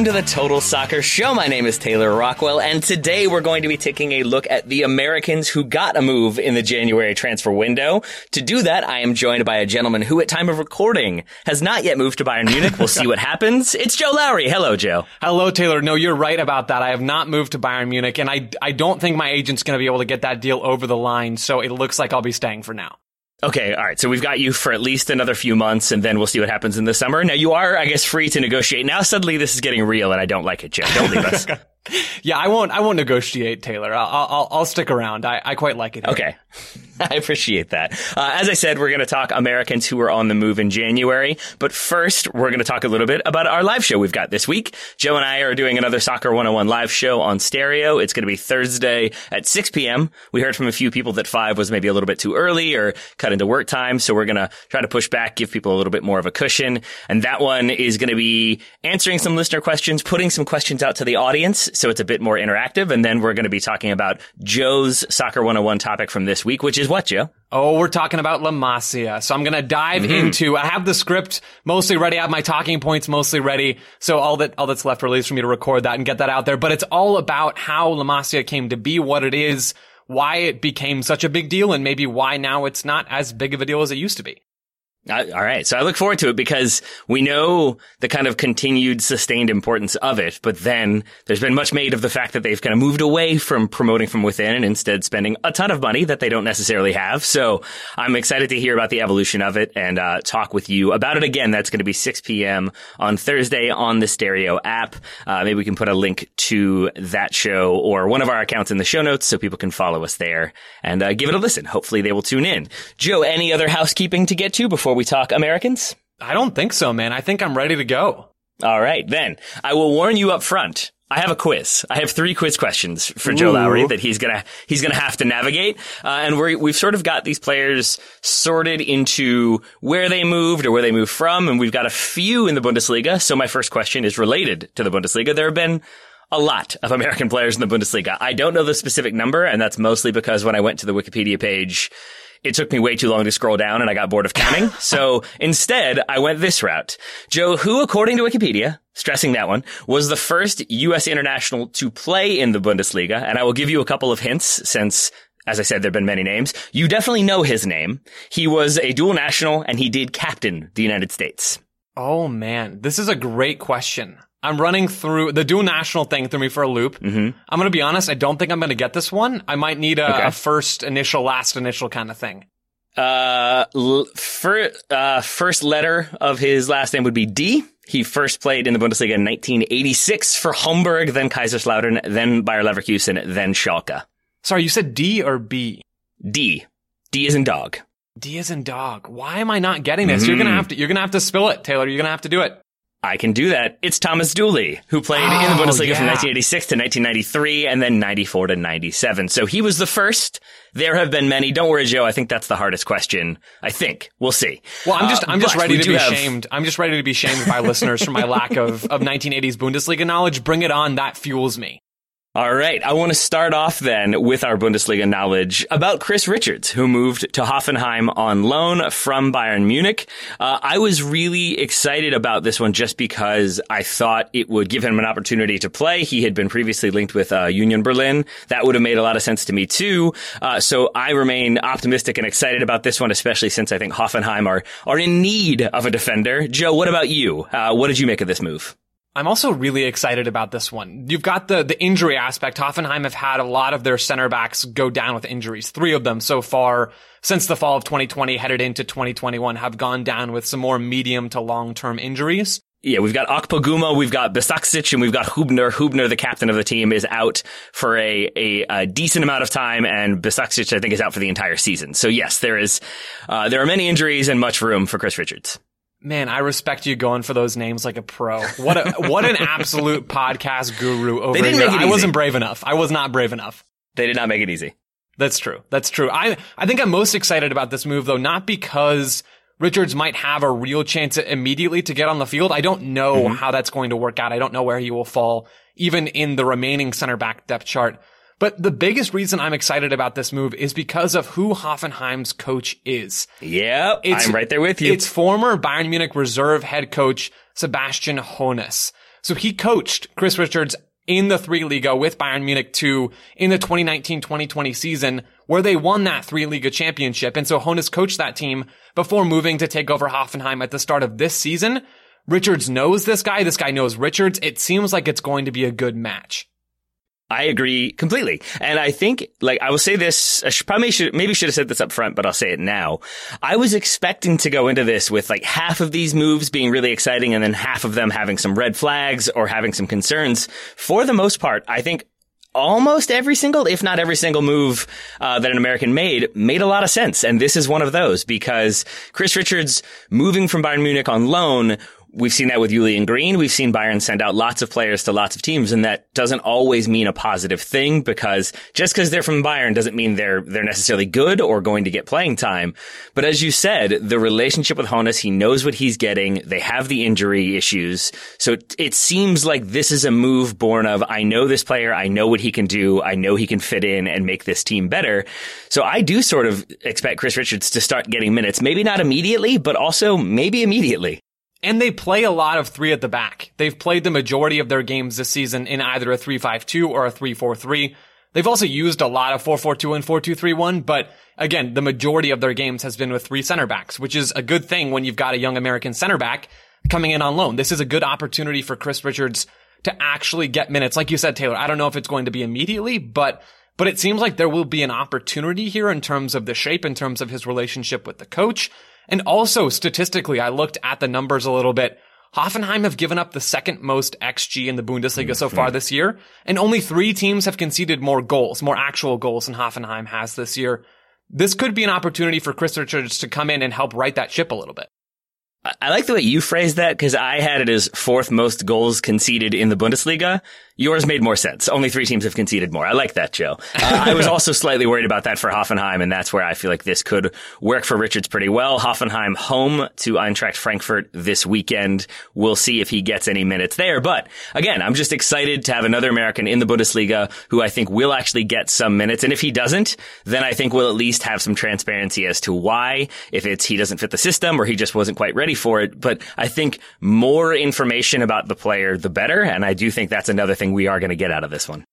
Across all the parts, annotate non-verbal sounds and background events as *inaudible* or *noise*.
Welcome to the Total Soccer Show. My name is Taylor Rockwell, and today we're going to be taking a look at the Americans who got a move in the January transfer window. To do that, I am joined by a gentleman who, at time of recording, has not yet moved to Bayern Munich. We'll see what *laughs* happens. It's Joe Lowry. Hello, Joe. Hello, Taylor. No, you're right about that. I have not moved to Bayern Munich, and I, I don't think my agent's going to be able to get that deal over the line, so it looks like I'll be staying for now. Okay, all right. So we've got you for at least another few months, and then we'll see what happens in the summer. Now you are, I guess, free to negotiate. Now suddenly this is getting real, and I don't like it, Joe. Don't leave us. *laughs* Yeah, I won't, I won't negotiate, Taylor. I'll, I'll, I'll stick around. I, I quite like it. here. Okay. *laughs* I appreciate that. Uh, as I said, we're going to talk Americans who are on the move in January. But first, we're going to talk a little bit about our live show we've got this week. Joe and I are doing another Soccer 101 live show on stereo. It's going to be Thursday at 6 p.m. We heard from a few people that 5 was maybe a little bit too early or cut into work time. So we're going to try to push back, give people a little bit more of a cushion. And that one is going to be answering some listener questions, putting some questions out to the audience. So it's a bit more interactive. And then we're going to be talking about Joe's Soccer 101 topic from this week, which is what, Joe? Oh, we're talking about La Masia. So I'm going to dive Mm-hmm. into, I have the script mostly ready. I have my talking points mostly ready. So all that, all that's left really is for me to record that and get that out there. But it's all about how La Masia came to be what it is, why it became such a big deal, and maybe why now it's not as big of a deal as it used to be. Uh, all right. So I look forward to it because we know the kind of continued sustained importance of it, but then there's been much made of the fact that they've kind of moved away from promoting from within and instead spending a ton of money that they don't necessarily have. So I'm excited to hear about the evolution of it and uh, talk with you about it again. That's going to be 6 p.m. on Thursday on the Stereo app. Uh, maybe we can put a link to that show or one of our accounts in the show notes so people can follow us there and uh, give it a listen. Hopefully they will tune in. Joe, any other housekeeping to get to before we talk Americans? I don't think so, man. I think I'm ready to go. All right, then I will warn you up front. I have a quiz. I have three quiz questions for Joe Ooh. Lowry that he's gonna he's gonna have to navigate, uh, and we we've sort of got these players sorted into where they moved or where they moved from, and we've got a few in the Bundesliga. So my first question is related to the Bundesliga. There have been a lot of American players in the Bundesliga. I don't know the specific number, and that's mostly because when I went to the Wikipedia page, it took me way too long to scroll down and I got bored of counting. *laughs* so instead, I went this route. Joe, who according to Wikipedia, stressing that one, was the first U.S. international to play in the Bundesliga? And I will give you a couple of hints since as I said, there have been many names. You definitely know his name. He was a dual national and he did captain the United States. Oh man, this is a great question. I'm running through the dual national thing through me for a loop. Mm-hmm. I'm going to be honest. I don't think I'm going to get this one. I might need a, Okay. a first initial, last initial kind of thing. Uh, l- fir- uh, first letter of his last name would be D. He first played in the Bundesliga in 1986 for Homburg, then Kaiserslautern, then Bayer Leverkusen, then Schalke. Sorry, you said D or B? D. D is in dog. D is in dog. Why am I not getting this? You're Mm-hmm. gonna have to. You're gonna have to spill it, Taylor. You're gonna have to do it. I can do that. It's Thomas Dooley, who played oh, in the oh, Bundesliga yeah. from 1986 to 1993 and then 94 to 97. So he was the first. There have been many. Don't worry, Joe. I think that's the hardest question. I think. We'll see. Well, I'm just, uh, I'm just ready to be have... shamed. I'm just ready to be shamed by listeners for my lack of, of 1980s Bundesliga knowledge. Bring it on. That fuels me. All right. I want to start off then with our Bundesliga knowledge about Chris Richards, who moved to Hoffenheim on loan from Bayern Munich. Uh, I was really excited about this one just because I thought it would give him an opportunity to play. He had been previously linked with uh, Union Berlin. That would have made a lot of sense to me too. Uh, so I remain optimistic and excited about this one, especially since I think Hoffenheim are, are in need of a defender. Joe, what about you? Uh, what did you make of this move? I'm also really excited about this one. You've got the, the injury aspect. Hoffenheim have had a lot of their center backs go down with injuries. Three of them so far since the fall of 2020 headed into 2021 have gone down with some more medium to long term injuries. Yeah, we've got Akpoguma, we've got Bistacic, and we've got Hubner. Hubner, the captain of the team, is out for a, a, a decent amount of time, and Bistacic, I think, is out for the entire season. So yes, there is, uh, there are many injuries and much room for Chris Richards. Man, I respect you going for those names like a pro. What a what an *laughs* absolute podcast guru over here. I wasn't brave enough. I was not brave enough. They did not make it easy. That's true. That's true. I I think I'm most excited about this move though, not because Richards might have a real chance immediately to get on the field. I don't know mm-hmm. how that's going to work out. I don't know where he will fall, even in the remaining center back depth chart. But the biggest reason I'm excited about this move is because of who Hoffenheim's coach is. Yep, it's, I'm right there with you. It's former Bayern Munich reserve head coach Sebastian Hoeneß. So he coached Chris Richards in the three Liga with Bayern Munich 2 in the 2019-2020 season where they won that three Liga championship. And so Hoeneß coached that team before moving to take over Hoffenheim at the start of this season. Richards knows this guy. This guy knows Richards. It seems like it's going to be a good match. I agree completely. And I think, like, I will say this, I should, probably should, maybe should have said this up front, but I'll say it now. I was expecting to go into this with like half of these moves being really exciting and then half of them having some red flags or having some concerns. For the most part, I think almost every single, if not every single move uh, that an American made made a lot of sense. And this is one of those because Chris Richards moving from Bayern Munich on loan We've seen that with Julian Green. We've seen Bayern send out lots of players to lots of teams, and that doesn't always mean a positive thing because just because they're from Bayern doesn't mean they're they're necessarily good or going to get playing time. But as you said, the relationship with Hoeneß, he knows what he's getting. They have the injury issues, so it seems like this is a move born of I know this player, I know what he can do, I know he can fit in and make this team better. So I do sort of expect Chris Richards to start getting minutes, maybe not immediately, but also maybe immediately. And they play a lot of three at the back. They've played the majority of their games this season in either a 3-5-2 or a 3-4-3. They've also used a lot of 4-4-2 and 4-2-3-1, but again, the majority of their games has been with three center backs, which is a good thing when you've got a young American center back coming in on loan. This is a good opportunity for Chris Richards to actually get minutes. Like you said, Taylor, I don't know if it's going to be immediately, but but it seems like there will be an opportunity here in terms of the shape, in terms of his relationship with the coach, and also statistically, I looked at the numbers a little bit. Hoffenheim have given up the second most XG in the Bundesliga so far hmm. this year, and only three teams have conceded more goals, more actual goals than Hoffenheim has this year. This could be an opportunity for Chris Richards to come in and help right that ship a little bit. I like the way you phrased that because I had it as fourth most goals conceded in the Bundesliga. Yours made more sense. Only three teams have conceded more. I like that, Joe. Uh, I was *laughs* also slightly worried about that for Hoffenheim, and that's where I feel like this could work for Richards pretty well. Hoffenheim home to Eintracht Frankfurt this weekend. We'll see if he gets any minutes there. But again, I'm just excited to have another American in the Bundesliga who I think will actually get some minutes. And if he doesn't, then I think we'll at least have some transparency as to why, if it's he doesn't fit the system or he just wasn't quite ready for it. But I think more information about the player, the better. And I do think that's another thing we are going to get out of this one.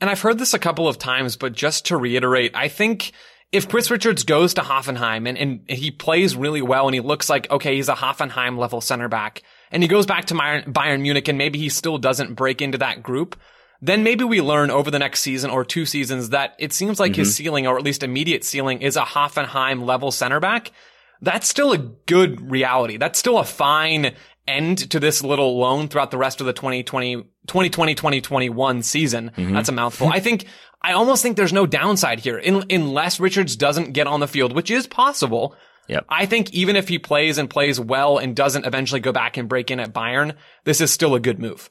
And I've heard this a couple of times, but just to reiterate, I think if Chris Richards goes to Hoffenheim and, and he plays really well and he looks like, okay, he's a Hoffenheim level center back and he goes back to Bayern Munich and maybe he still doesn't break into that group, then maybe we learn over the next season or two seasons that it seems like mm-hmm. his ceiling or at least immediate ceiling is a Hoffenheim level center back. That's still a good reality. That's still a fine end to this little loan throughout the rest of the 2020, 2020, 2021 season. Mm-hmm. That's a mouthful. I think, I almost think there's no downside here In, unless Richards doesn't get on the field, which is possible. Yep. I think even if he plays and plays well and doesn't eventually go back and break in at Bayern, this is still a good move.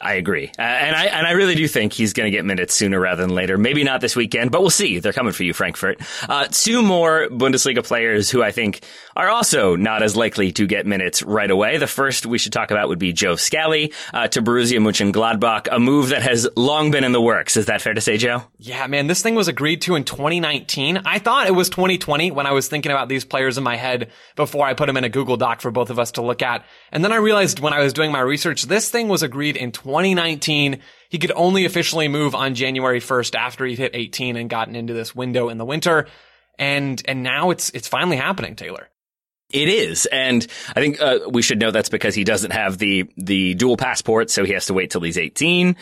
I agree, uh, and I and I really do think he's going to get minutes sooner rather than later. Maybe not this weekend, but we'll see. They're coming for you, Frankfurt. Uh, two more Bundesliga players who I think are also not as likely to get minutes right away. The first we should talk about would be Joe Scally uh, to Borussia Mönchengladbach, a move that has long been in the works. Is that fair to say, Joe? Yeah, man, this thing was agreed to in 2019. I thought it was 2020 when I was thinking about these players in my head before I put them in a Google Doc for both of us to look at, and then I realized when I was doing my research, this thing was agreed in 2019. He could only officially move on January 1st after he'd hit 18 and gotten into this window in the winter. And, and now it's, it's finally happening, Taylor. It is, and I think uh, we should know that's because he doesn't have the the dual passport, so he has to wait till he's 18.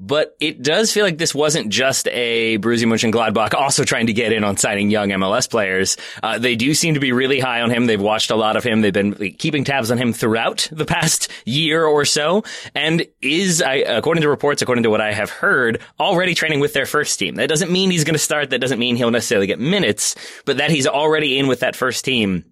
But it does feel like this wasn't just a Borussia Mönchengladbach also trying to get in on signing young MLS players. Uh, they do seem to be really high on him. They've watched a lot of him. They've been keeping tabs on him throughout the past year or so, and is, I, according to reports, according to what I have heard, already training with their first team. That doesn't mean he's going to start. That doesn't mean he'll necessarily get minutes, but that he's already in with that first team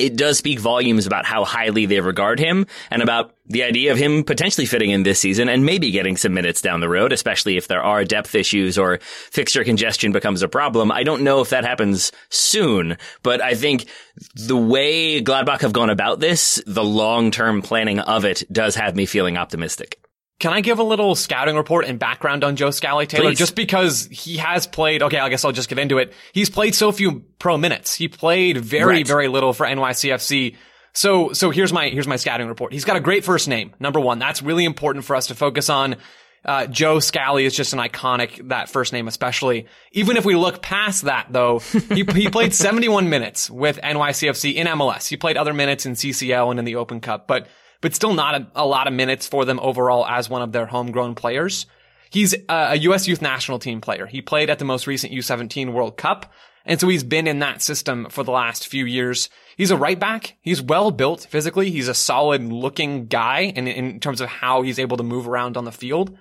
it does speak volumes about how highly they regard him and about the idea of him potentially fitting in this season and maybe getting some minutes down the road, especially if there are depth issues or fixture congestion becomes a problem. I don't know if that happens soon, but I think the way Gladbach have gone about this, the long-term planning of it does have me feeling optimistic. Can I give a little scouting report and background on Joe Scally Taylor? Please. Just because he has played, okay, I guess I'll just get into it. He's played so few pro minutes. He played very, Right. very little for NYCFC. So, so here's my, here's my scouting report. He's got a great first name. Number one. That's really important for us to focus on. Uh, Joe Scally is just an iconic, that first name especially. Even if we look past that though, *laughs* he, he played 71 minutes with NYCFC in MLS. He played other minutes in CCL and in the Open Cup, but, but still not a, a lot of minutes for them overall as one of their homegrown players. He's a, U.S. youth national team player. He played at the most recent U17 World Cup. And so he's been in that system for the last few years. He's a right back. He's well built physically. He's a solid looking guy in, in terms of how he's able to move around on the field,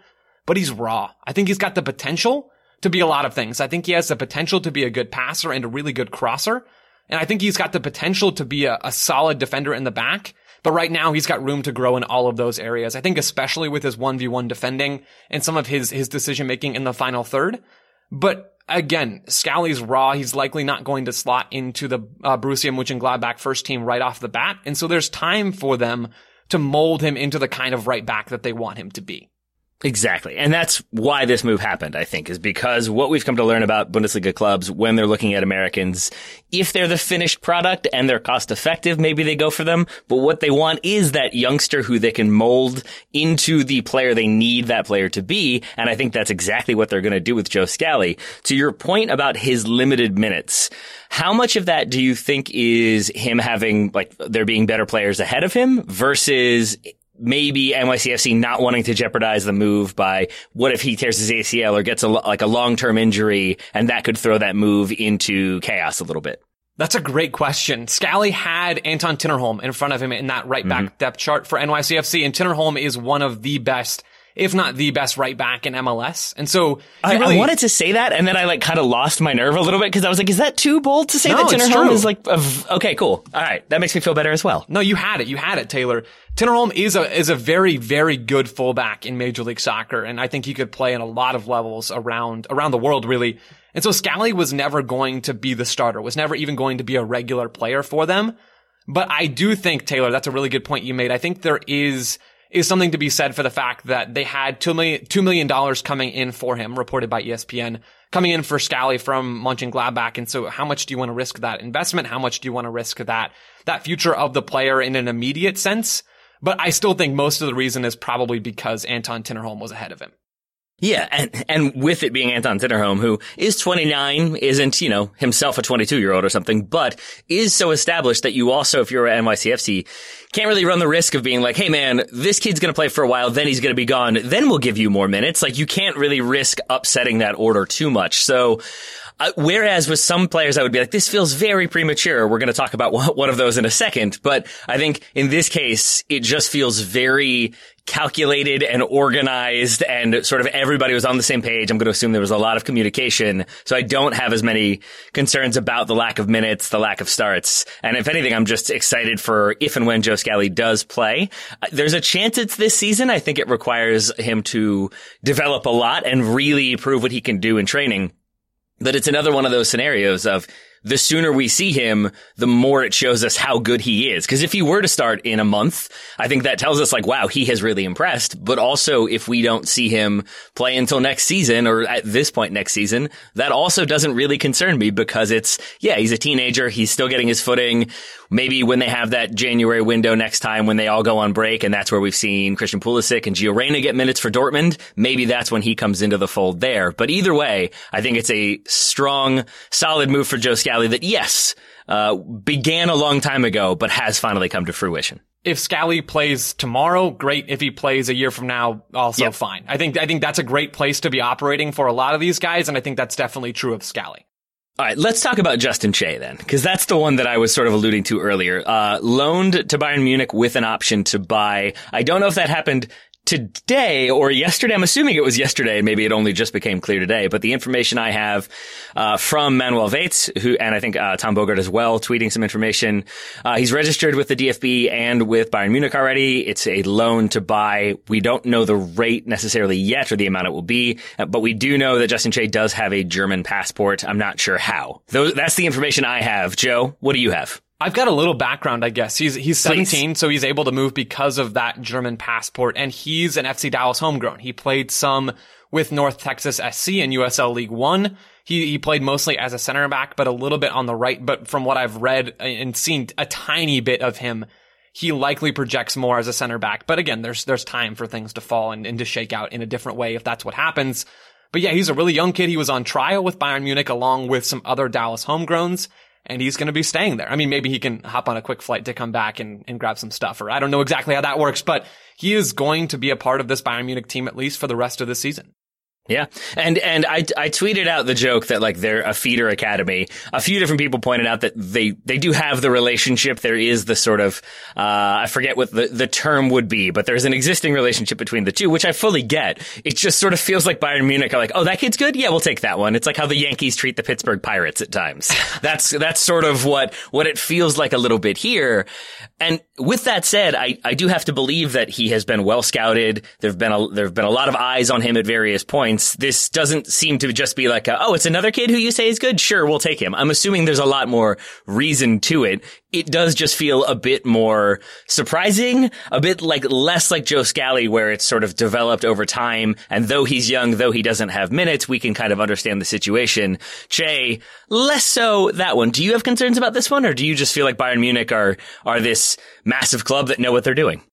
but he's raw. I think he's got the potential to be a lot of things. I think he has the potential to be a good passer and a really good crosser. And I think he's got the potential to be a, a solid defender in the back. But right now he's got room to grow in all of those areas. I think especially with his 1v1 defending and some of his, his decision making in the final third. But again, Scally's raw. He's likely not going to slot into the uh, Borussia Mönchengladbach first team right off the bat. And so there's time for them to mold him into the kind of right back that they want him to be. Exactly. And that's why this move happened, I think, is because what we've come to learn about Bundesliga clubs when they're looking at Americans, if they're the finished product and they're cost effective, maybe they go for them. But what they want is that youngster who they can mold into the player they need that player to be. And I think that's exactly what they're going to do with Joe Scally. To your point about his limited minutes, how much of that do you think is him having, like, there being better players ahead of him versus maybe NYCFC not wanting to jeopardize the move by what if he tears his ACL or gets a, like a long-term injury and that could throw that move into chaos a little bit. That's a great question. Scally had Anton Tinnerholm in front of him in that right back mm-hmm. depth chart for NYCFC, and Tinnerholm is one of the best, if not the best right back in MLS. And so I, really- I wanted to say that and then I like kind of lost my nerve a little bit because I was like, is that too bold to say No, that Tinnerholm is like, okay, cool. All right. That makes me feel better as well. No, you had it. You had it, Taylor. Tinnerholm is a is a very very good fullback in Major League Soccer, and I think he could play in a lot of levels around around the world, really. And so Scally was never going to be the starter. Was never even going to be a regular player for them. But I do think Taylor, that's a really good point you made. I think there is is something to be said for the fact that they had two million dollars coming in for him, reported by ESPN, coming in for Scally from Mönchengladbach. And so, how much do you want to risk that investment? How much do you want to risk that that future of the player in an immediate sense? But I still think most of the reason is probably because Anton Tinnerholm was ahead of him. Yeah, and and with it being Anton Tinnerholm, who is 29, isn't you know himself a 22 year old or something, but is so established that you also, if you're at NYCFC, can't really run the risk of being like, hey man, this kid's gonna play for a while, then he's gonna be gone, then we'll give you more minutes. Like you can't really risk upsetting that order too much. So. Uh, whereas with some players, I would be like, this feels very premature. We're going to talk about *laughs* one of those in a second. But I think in this case, it just feels very calculated and organized and sort of everybody was on the same page. I'm going to assume there was a lot of communication. So I don't have as many concerns about the lack of minutes, the lack of starts. And if anything, I'm just excited for if and when Joe Scally does play. Uh, there's a chance it's this season. I think it requires him to develop a lot and really prove what he can do in training. But it's another one of those scenarios of the sooner we see him, the more it shows us how good he is. Cause if he were to start in a month, I think that tells us like, wow, he has really impressed. But also if we don't see him play until next season or at this point next season, that also doesn't really concern me because it's, yeah, he's a teenager. He's still getting his footing. Maybe when they have that January window next time when they all go on break and that's where we've seen Christian Pulisic and Gio Reyna get minutes for Dortmund, maybe that's when he comes into the fold there. But either way, I think it's a strong, solid move for Joe Scally that yes, uh, began a long time ago, but has finally come to fruition. If Scally plays tomorrow, great. If he plays a year from now, also yep. fine. I think I think that's a great place to be operating for a lot of these guys, and I think that's definitely true of Scally. All right, let's talk about Justin Che then, because that's the one that I was sort of alluding to earlier. Uh, loaned to Bayern Munich with an option to buy. I don't know if that happened today or yesterday. I'm assuming it was yesterday. Maybe it only just became clear today. But the information I have uh, from Manuel Veth, who and I think uh, Tom Bogert as well, tweeting some information. Uh, he's registered with the DFB and with Bayern Munich already. It's a loan to buy. We don't know the rate necessarily yet or the amount it will be, uh, but we do know that Justin Che does have a German passport. I'm not sure how. Those, that's the information I have. Joe, what do you have? I've got a little background, I guess. He's he's 17, Please. so he's able to move because of that German passport, and he's an FC Dallas homegrown. He played some with North Texas SC in USL League One. He he played mostly as a center back, but a little bit on the right. But from what I've read and seen, a tiny bit of him, he likely projects more as a center back. But again, there's there's time for things to fall and, and to shake out in a different way if that's what happens. But yeah, he's a really young kid. He was on trial with Bayern Munich along with some other Dallas homegrowns and he's going to be staying there. I mean, maybe he can hop on a quick flight to come back and, and grab some stuff, or I don't know exactly how that works, but he is going to be a part of this Bayern Munich team at least for the rest of the season. Yeah. And, and I, I tweeted out the joke that like they're a feeder academy. A few different people pointed out that they, they do have the relationship. There is the sort of, uh, I forget what the, the term would be, but there's an existing relationship between the two, which I fully get. It just sort of feels like Bayern Munich are like, oh, that kid's good. Yeah, we'll take that one. It's like how the Yankees treat the Pittsburgh Pirates at times. *laughs* that's, that's sort of what, what it feels like a little bit here. And with that said, I, I do have to believe that he has been well scouted. There've been a, there've been a lot of eyes on him at various points this doesn't seem to just be like, a, oh, it's another kid who you say is good. Sure, we'll take him. I'm assuming there's a lot more reason to it. It does just feel a bit more surprising, a bit like less like Joe Scally, where it's sort of developed over time. And though he's young, though he doesn't have minutes, we can kind of understand the situation. Che, less so that one. Do you have concerns about this one, or do you just feel like Bayern Munich are are this massive club that know what they're doing?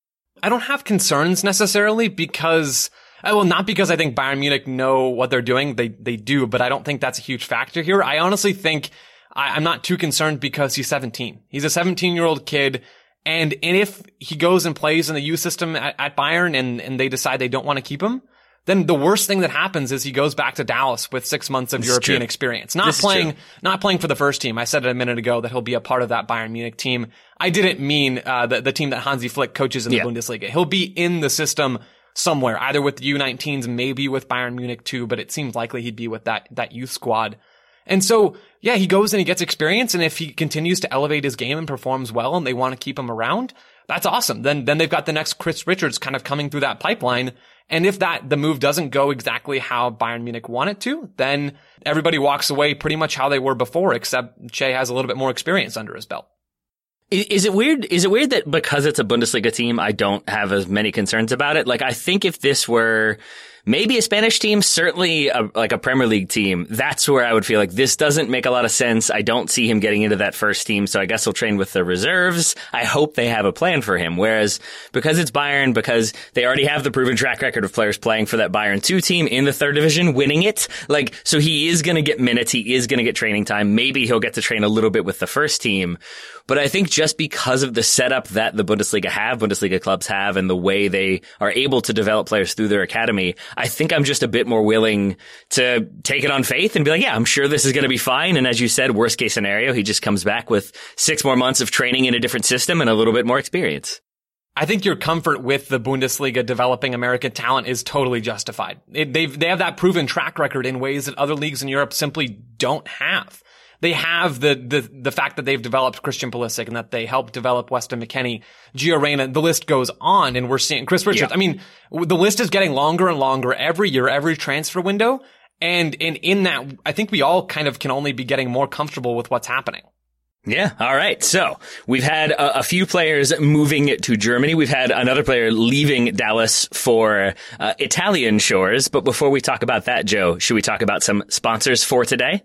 I don't have concerns necessarily because uh, well, not because I think Bayern Munich know what they're doing. They, they do, but I don't think that's a huge factor here. I honestly think I, am not too concerned because he's 17. He's a 17 year old kid. And, and if he goes and plays in the youth system at, at Bayern and, and they decide they don't want to keep him, then the worst thing that happens is he goes back to Dallas with six months of this European experience. Not this playing, not playing for the first team. I said it a minute ago that he'll be a part of that Bayern Munich team. I didn't mean, uh, the, the team that Hansi Flick coaches in the yeah. Bundesliga. He'll be in the system somewhere, either with the U19s, maybe with Bayern Munich too, but it seems likely he'd be with that, that youth squad. And so, yeah, he goes and he gets experience. And if he continues to elevate his game and performs well and they want to keep him around, that's awesome. Then, then they've got the next Chris Richards kind of coming through that pipeline. And if that, the move doesn't go exactly how Bayern Munich want it to, then everybody walks away pretty much how they were before, except Che has a little bit more experience under his belt. Is it weird? Is it weird that because it's a Bundesliga team, I don't have as many concerns about it? Like, I think if this were maybe a Spanish team, certainly a, like a Premier League team. That's where I would feel like this doesn't make a lot of sense. I don't see him getting into that first team, so I guess he'll train with the reserves. I hope they have a plan for him. Whereas because it's Bayern, because they already have the proven track record of players playing for that Bayern 2 team in the third division, winning it, like, so he is going to get minutes. He is going to get training time. Maybe he'll get to train a little bit with the first team. But I think just because of the setup that the Bundesliga have, Bundesliga clubs have, and the way they are able to develop players through their academy, I think I'm just a bit more willing to take it on faith and be like, yeah, I'm sure this is going to be fine. And as you said, worst case scenario, he just comes back with six more months of training in a different system and a little bit more experience. I think your comfort with the Bundesliga developing American talent is totally justified. It, they've, they have that proven track record in ways that other leagues in Europe simply don't have. They have the, the, the fact that they've developed Christian Pulisic and that they helped develop Weston McKennie, Gio Reyna, the list goes on and we're seeing Chris Richards. Yeah. I mean, the list is getting longer and longer every year, every transfer window. And in, in that, I think we all kind of can only be getting more comfortable with what's happening. Yeah. All right. So we've had a, a, few players moving to Germany. We've had another player leaving Dallas for uh, Italian shores. But before we talk about that, Joe, should we talk about some sponsors for today?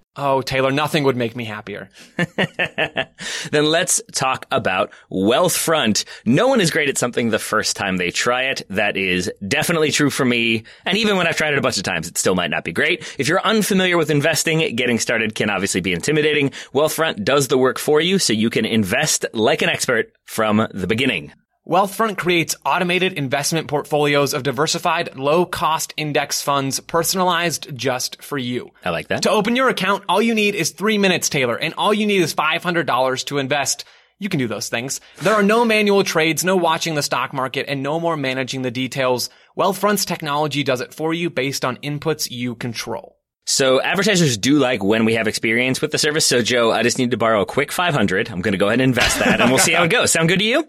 Oh, Taylor, nothing would make me happier. *laughs* then let's talk about Wealthfront. No one is great at something the first time they try it. That is definitely true for me. And even when I've tried it a bunch of times, it still might not be great. If you're unfamiliar with investing, getting started can obviously be intimidating. Wealthfront does the work for you so you can invest like an expert from the beginning. Wealthfront creates automated investment portfolios of diversified, low-cost index funds personalized just for you. I like that. To open your account, all you need is three minutes, Taylor, and all you need is $500 to invest. You can do those things. There are no manual trades, no watching the stock market, and no more managing the details. Wealthfront's technology does it for you based on inputs you control. So advertisers do like when we have experience with the service. So Joe, I just need to borrow a quick 500. I'm going to go ahead and invest that and we'll see how it goes. Sound good to you?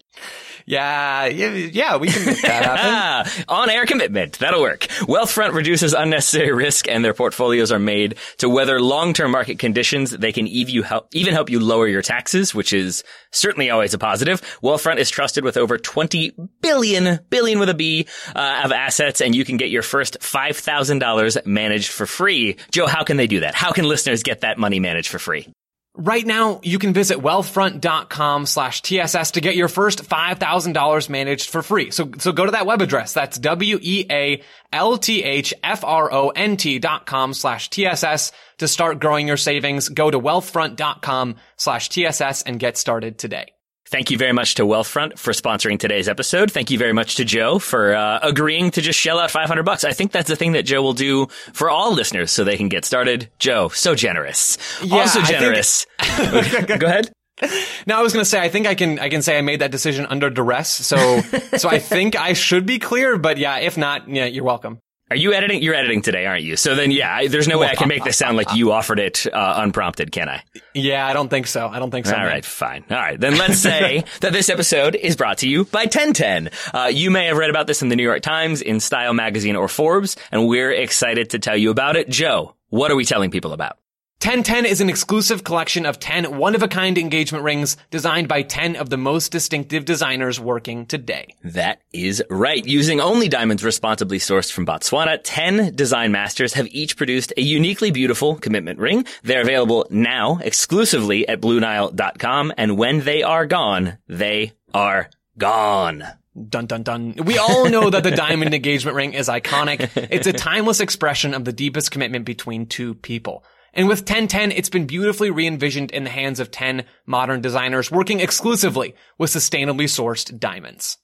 Yeah, yeah, we can make that *laughs* happen. On air commitment. That'll work. Wealthfront reduces unnecessary risk and their portfolios are made to weather long-term market conditions. They can even help, even help you lower your taxes, which is certainly always a positive. Wealthfront is trusted with over 20 billion, billion with a B, uh, of assets and you can get your first $5,000 managed for free. Joe, how can they do that? How can listeners get that money managed for free? Right now, you can visit wealthfront.com slash TSS to get your first $5,000 managed for free. So, so go to that web address. That's W-E-A-L-T-H-F-R-O-N-T dot com slash TSS to start growing your savings. Go to wealthfront.com slash TSS and get started today. Thank you very much to Wealthfront for sponsoring today's episode. Thank you very much to Joe for uh, agreeing to just shell out 500 bucks. I think that's the thing that Joe will do for all listeners so they can get started. Joe, so generous. Yeah, also generous. Think- *laughs* Go ahead. Now I was going to say I think I can I can say I made that decision under duress. So so I think I should be clear, but yeah, if not, yeah, you're welcome. Are you editing? You're editing today, aren't you? So then, yeah, there's no way I can make this sound like you offered it uh, unprompted, can I? Yeah, I don't think so. I don't think so. All right, fine. All right, then let's say *laughs* that this episode is brought to you by 1010. Uh, you may have read about this in the New York Times, in Style Magazine, or Forbes, and we're excited to tell you about it. Joe, what are we telling people about? 1010 is an exclusive collection of 10 one-of-a-kind engagement rings designed by 10 of the most distinctive designers working today. That is right. Using only diamonds responsibly sourced from Botswana, 10 design masters have each produced a uniquely beautiful commitment ring. They're available now exclusively at BlueNile.com, and when they are gone, they are gone. Dun dun dun. We all know that the diamond engagement ring is iconic. It's a timeless expression of the deepest commitment between two people. And with 1010, it's been beautifully re-envisioned in the hands of 10 modern designers working exclusively with sustainably sourced diamonds.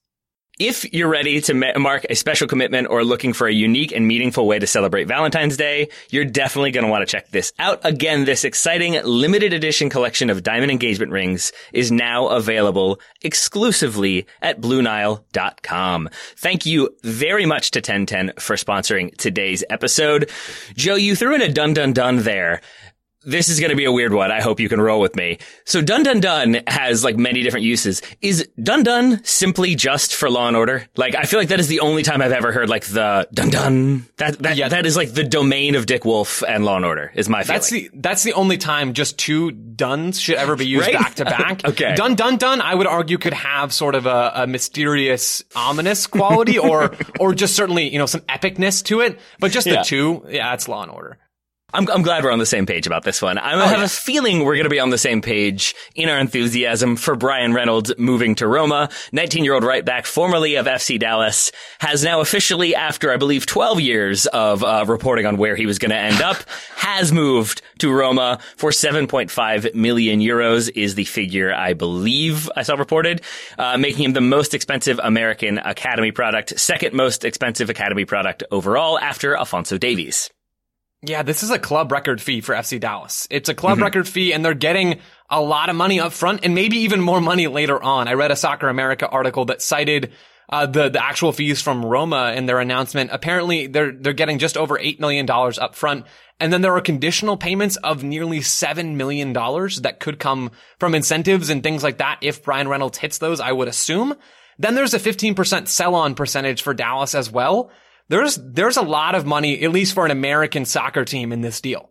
If you're ready to mark a special commitment or looking for a unique and meaningful way to celebrate Valentine's Day, you're definitely going to want to check this out. Again, this exciting limited edition collection of diamond engagement rings is now available exclusively at BlueNile.com. Thank you very much to 1010 for sponsoring today's episode. Joe, you threw in a dun dun dun there. This is going to be a weird one. I hope you can roll with me. So Dun Dun Dun has like many different uses. Is Dun Dun simply just for Law and Order? Like I feel like that is the only time I've ever heard like the Dun Dun. That that yeah. that is like the domain of Dick Wolf and Law and Order is my feeling. That's the that's the only time just two duns should ever be used right? back to back. *laughs* okay. Dun Dun Dun I would argue could have sort of a, a mysterious ominous quality or *laughs* or just certainly, you know, some epicness to it. But just the two, yeah, it's Law and Order. I'm, I'm glad we're on the same page about this one. I oh, have yeah. a feeling we're going to be on the same page in our enthusiasm for Brian Reynolds moving to Roma. 19 year old right back, formerly of FC Dallas, has now officially, after I believe 12 years of uh, reporting on where he was going to end up, *laughs* has moved to Roma for 7.5 million euros is the figure I believe I saw reported, uh, making him the most expensive American Academy product, second most expensive Academy product overall after Alphonso Davies. Yeah, this is a club record fee for FC Dallas. It's a club mm-hmm. record fee and they're getting a lot of money up front and maybe even more money later on. I read a Soccer America article that cited uh, the the actual fees from Roma in their announcement. Apparently, they're they're getting just over eight million dollars up front, and then there are conditional payments of nearly seven million dollars that could come from incentives and things like that. If Brian Reynolds hits those, I would assume. Then there's a 15% sell on percentage for Dallas as well there's there's a lot of money, at least for an American soccer team, in this deal.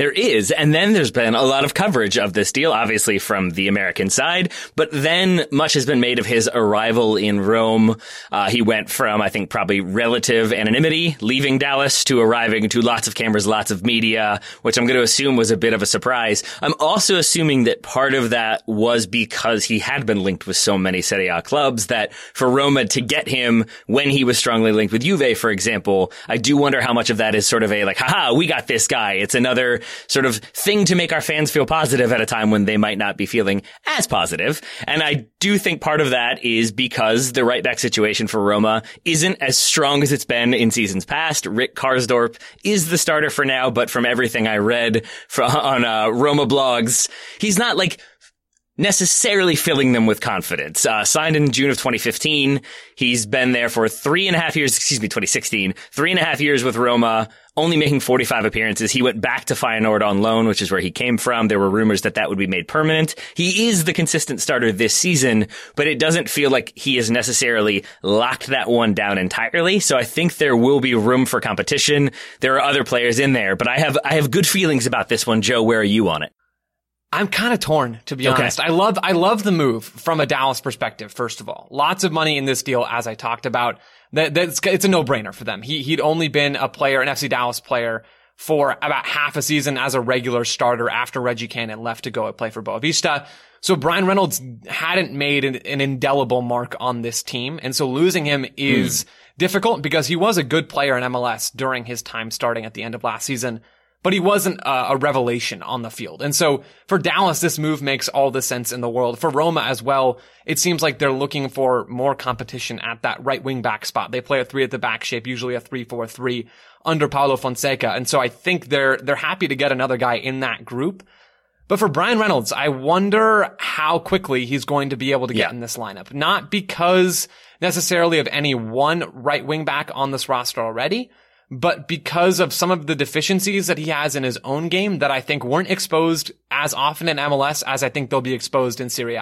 There is. And then there's been a lot of coverage of this deal, obviously from the American side, but then much has been made of his arrival in Rome. Uh, he went from, I think, probably relative anonymity, leaving Dallas to arriving to lots of cameras, lots of media, which I'm going to assume was a bit of a surprise. I'm also assuming that part of that was because he had been linked with so many Serie A clubs that for Roma to get him when he was strongly linked with Juve, for example, I do wonder how much of that is sort of a like, haha, we got this guy. It's another sort of thing to make our fans feel positive at a time when they might not be feeling as positive. And I do think part of that is because the right back situation for Roma isn't as strong as it's been in seasons past. Rick Karsdorp is the starter for now, but from everything I read from, on uh, Roma blogs, he's not like necessarily filling them with confidence. Uh, signed in June of 2015. He's been there for three and a half years, excuse me, 2016, three and a half years with Roma, only making 45 appearances. He went back to Feyenoord on loan, which is where he came from. There were rumors that that would be made permanent. He is the consistent starter this season, but it doesn't feel like he has necessarily locked that one down entirely. So I think there will be room for competition. There are other players in there, but I have, I have good feelings about this one. Joe, where are you on it? I'm kind of torn, to be okay. honest. I love, I love the move from a Dallas perspective, first of all. Lots of money in this deal, as I talked about. That, that's, it's a no-brainer for them. He, he'd only been a player, an FC Dallas player for about half a season as a regular starter after Reggie Cannon left to go play for Boavista. So Brian Reynolds hadn't made an, an, indelible mark on this team. And so losing him is mm. difficult because he was a good player in MLS during his time starting at the end of last season but he wasn't a, a, revelation on the field. And so for Dallas, this move makes all the sense in the world. For Roma as well, it seems like they're looking for more competition at that right wing back spot. They play a three at the back shape, usually a three four three under Paulo Fonseca. And so I think they're, they're happy to get another guy in that group. But for Brian Reynolds, I wonder how quickly he's going to be able to get yeah. in this lineup. Not because necessarily of any one right wing back on this roster already, but because of some of the deficiencies that he has in his own game that I think weren't exposed as often in MLS as I think they'll be exposed in Serie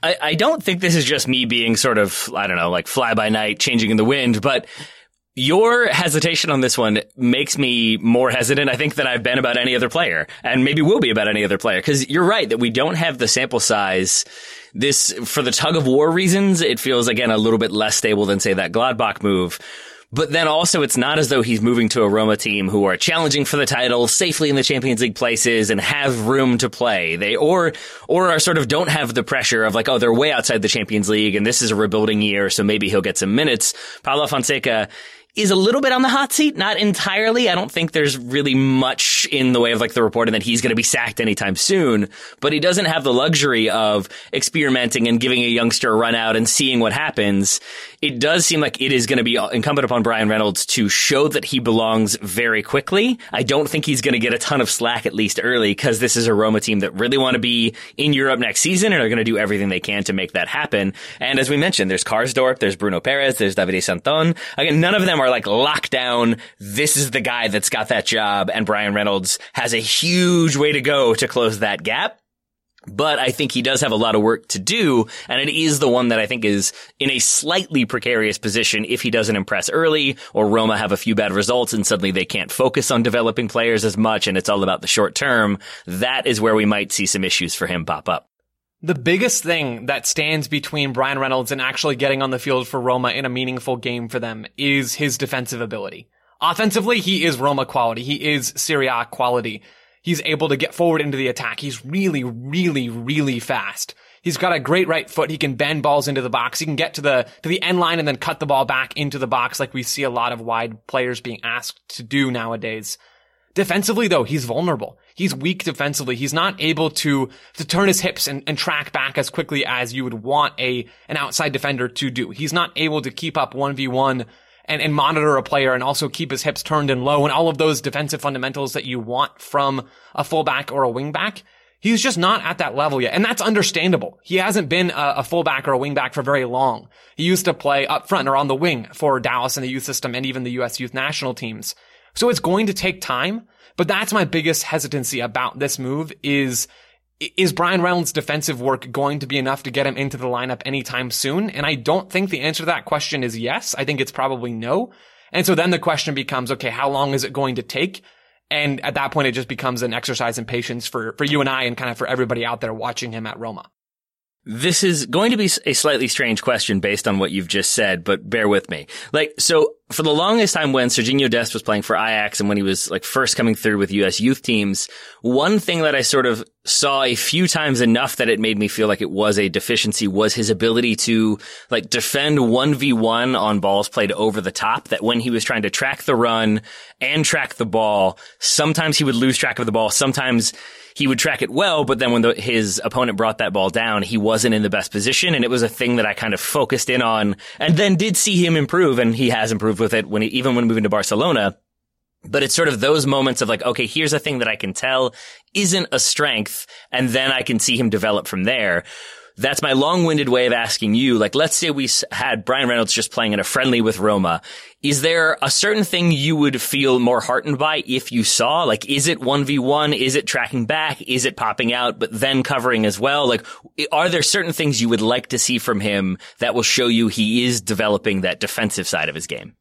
I don't think this is just me being sort of, I don't know, like fly by night, changing in the wind, but your hesitation on this one makes me more hesitant, I think, than I've been about any other player, and maybe will be about any other player. Because you're right that we don't have the sample size. This, for the tug of war reasons, it feels again a little bit less stable than say that Gladbach move. But then also it's not as though he's moving to a Roma team who are challenging for the title safely in the Champions League places and have room to play. They, or, or are sort of don't have the pressure of like, oh, they're way outside the Champions League and this is a rebuilding year. So maybe he'll get some minutes. Paulo Fonseca is a little bit on the hot seat, not entirely. I don't think there's really much in the way of like the reporting that he's going to be sacked anytime soon, but he doesn't have the luxury of experimenting and giving a youngster a run out and seeing what happens. It does seem like it is going to be incumbent upon Brian Reynolds to show that he belongs very quickly. I don't think he's going to get a ton of slack at least early because this is a Roma team that really want to be in Europe next season and are going to do everything they can to make that happen. And as we mentioned, there's Karsdorp, there's Bruno Peres, there's Davide Santon. Again, none of them are like locked down. This is the guy that's got that job. And Brian Reynolds has a huge way to go to close that gap. But I think he does have a lot of work to do, and it is the one that I think is in a slightly precarious position if he doesn't impress early, or Roma have a few bad results and suddenly they can't focus on developing players as much and it's all about the short term. That is where we might see some issues for him pop up. The biggest thing that stands between Brian Reynolds and actually getting on the field for Roma in a meaningful game for them is his defensive ability. Offensively, he is Roma quality. He is Serie A quality. He's able to get forward into the attack. He's really, really, really fast. He's got a great right foot. He can bend balls into the box. He can get to the, to the end line and then cut the ball back into the box like we see a lot of wide players being asked to do nowadays. Defensively though, he's vulnerable. He's weak defensively. He's not able to, to turn his hips and, and track back as quickly as you would want a, an outside defender to do. He's not able to keep up 1v1 and, and monitor a player and also keep his hips turned and low and all of those defensive fundamentals that you want from a fullback or a wingback. He's just not at that level yet. And that's understandable. He hasn't been a, a, fullback or a wingback for very long. He used to play up front or on the wing for Dallas in the youth system and even the U.S. youth national teams. So it's going to take time. But that's my biggest hesitancy about this move is, is Bryan Reynolds' defensive work going to be enough to get him into the lineup anytime soon? And I don't think the answer to that question is yes. I think it's probably no. And so then the question becomes, okay, how long is it going to take? And at that point, it just becomes an exercise in patience for, for you and I and kind of for everybody out there watching him at Roma. This is going to be a slightly strange question based on what you've just said, but bear with me. Like, so for the longest time when Sergiño Dest was playing for Ajax and when he was like first coming through with US youth teams, one thing that I sort of saw a few times enough that it made me feel like it was a deficiency was his ability to like defend 1v1 on balls played over the top that when he was trying to track the run and track the ball, sometimes he would lose track of the ball. Sometimes he would track it well, but then when the, his opponent brought that ball down, he wasn't in the best position. And it was a thing that I kind of focused in on and then did see him improve. And he has improved with it when he, even when moving to Barcelona. But it's sort of those moments of like, okay, here's a thing that I can tell isn't a strength. And then I can see him develop from there that's my long-winded way of asking you. Like, let's say we had Bryan Reynolds just playing in a friendly with Roma. Is there a certain thing you would feel more heartened by if you saw? Like, is it 1v1? Is it tracking back? Is it popping out, but then covering as well? Like, are there certain things you would like to see from him that will show you he is developing that defensive side of his game?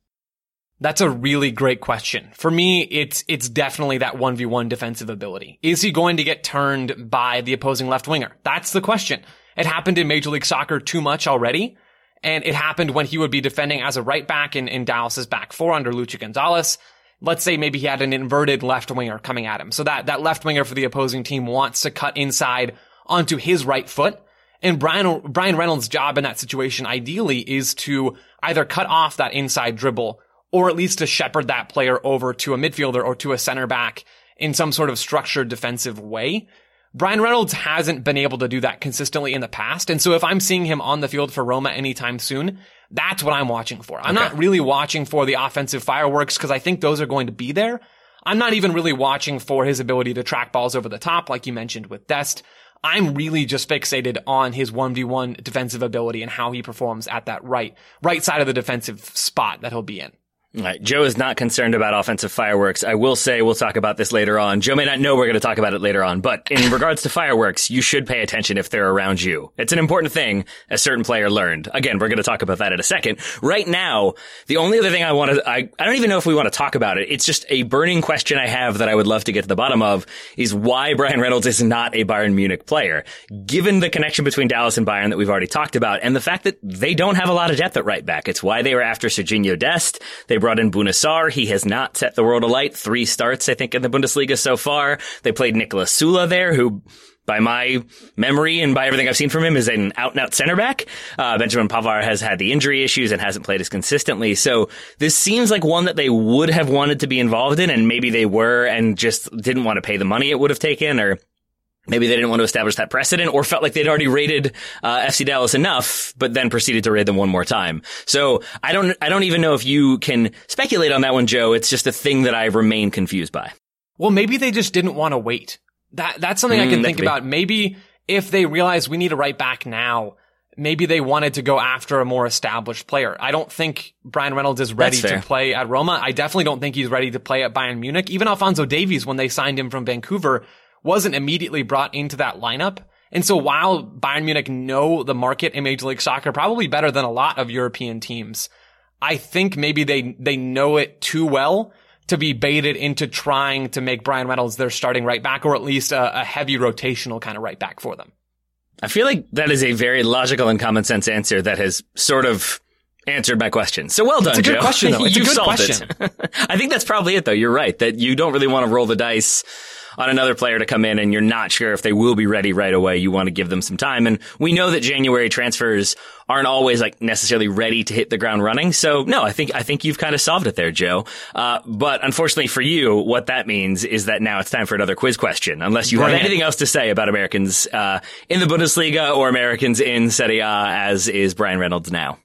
That's a really great question. For me, it's, it's definitely that 1v1 defensive ability. Is he going to get turned by the opposing left winger? That's the question. It happened in Major League Soccer too much already. And it happened when he would be defending as a right back in, in Dallas's back four under Luchi Gonzalez. Let's say maybe he had an inverted left winger coming at him. So that, that left winger for the opposing team wants to cut inside onto his right foot. And Brian, Bryan Reynolds' job in that situation ideally is to either cut off that inside dribble or at least to shepherd that player over to a midfielder or to a center back in some sort of structured defensive way. Bryan Reynolds hasn't been able to do that consistently in the past. And so if I'm seeing him on the field for Roma anytime soon, that's what I'm watching for. I'm okay. not really watching for the offensive fireworks because I think those are going to be there. I'm not even really watching for his ability to track balls over the top, like you mentioned with Dest. I'm really just fixated on his 1v1 defensive ability and how he performs at that right, right side of the defensive spot that he'll be in. Right. Joe is not concerned about offensive fireworks. I will say we'll talk about this later on. Joe may not know we're going to talk about it later on, but in *laughs* regards to fireworks, you should pay attention if they're around you. It's an important thing a certain player learned. Again, we're going to talk about that in a second. Right now, the only other thing I want to, I, I don't even know if we want to talk about it. It's just a burning question I have that I would love to get to the bottom of is why Bryan Reynolds is not a Bayern Munich player. Given the connection between Dallas and Bayern that we've already talked about and the fact that they don't have a lot of depth at right back. It's why they were after Sergiño Dest. They brought in Bouna Sarr. He has not set the world alight. Three starts, I think, in the Bundesliga so far. They played Niklas Süle there, who by my memory and by everything I've seen from him is an out and out center back. Uh, Benjamin Pavard has had the injury issues and hasn't played as consistently. So this seems like one that they would have wanted to be involved in and maybe they were and just didn't want to pay the money it would have taken or maybe they didn't want to establish that precedent or felt like they'd already rated uh, FC Dallas enough, but then proceeded to raid them one more time. So I don't, I don't even know if you can speculate on that one, Joe. It's just a thing that I remain confused by. Well, maybe they just didn't want to wait. That that's something mm, I can think about. Maybe if they realize we need to write back now, maybe they wanted to go after a more established player. I don't think Bryan Reynolds is ready to play at Roma. I definitely don't think he's ready to play at Bayern Munich. Even Alphonso Davies, when they signed him from Vancouver, wasn't immediately brought into that lineup. And so while Bayern Munich know the market in Major League Soccer probably better than a lot of European teams, I think maybe they, they know it too well to be baited into trying to make Bryan Reynolds their starting right back or at least a, a heavy rotational kind of right back for them. I feel like that is a very logical and common sense answer that has sort of answered my question. So well done, it's a good Joe. Question, though. *laughs* It's You've a good solved question. it. *laughs* I think that's probably it, though. You're right that you don't really want to roll the dice on another player to come in and you're not sure if they will be ready right away. You want to give them some time. And we know that January transfers aren't always like necessarily ready to hit the ground running. So no, I think, I think you've kind of solved it there, Joe. Uh, but unfortunately for you, what that means is that now it's time for another quiz question, unless you Right. have anything else to say about Americans, uh, in the Bundesliga or Americans in Serie A as is Bryan Reynolds now.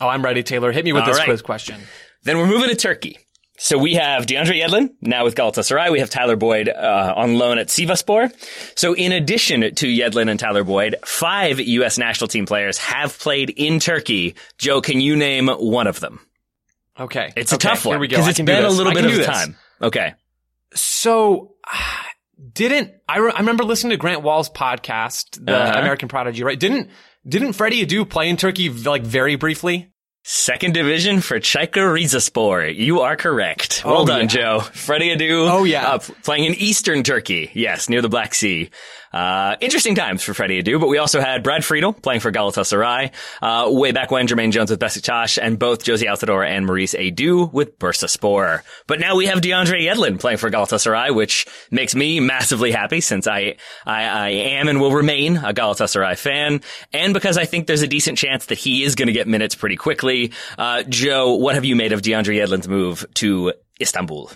Oh, I'm ready, Taylor. Hit me with All this right. quiz question. Then we're moving to Turkey. So we have DeAndre Yedlin now with Galatasaray. We have Tyler Boyd uh, on loan at Sivasspor. So in addition to Yedlin and Tyler Boyd, five U.S. national team players have played in Turkey. Joe, can you name one of them? Okay. It's a Okay, tough one Here we go. because it's been a little bit of this. time. Okay. So, didn't I? Re- I remember listening to Grant Wahl's podcast, the Uh-huh. American Prodigy, right? Didn't didn't Freddie Adu play in Turkey like very briefly? Second division for Çaykur Rizespor. You are correct. Well Oh, done, yeah. Joe. Freddie Adu. Oh, yeah. Uh, playing in Eastern Turkey. Yes, near the Black Sea. Uh, interesting times for Freddie Adu, but we also had Brad Friedel playing for Galatasaray, uh, way back when Jermaine Jones with Besiktas and both Jozy Altidore and Maurice Edu with Bursaspor. But now we have DeAndre Yedlin playing for Galatasaray, which makes me massively happy since I, I, I am and will remain a Galatasaray fan. And because I think there's a decent chance that he is going to get minutes pretty quickly. Uh, Joe, what have you made of DeAndre Yedlin's move to Istanbul?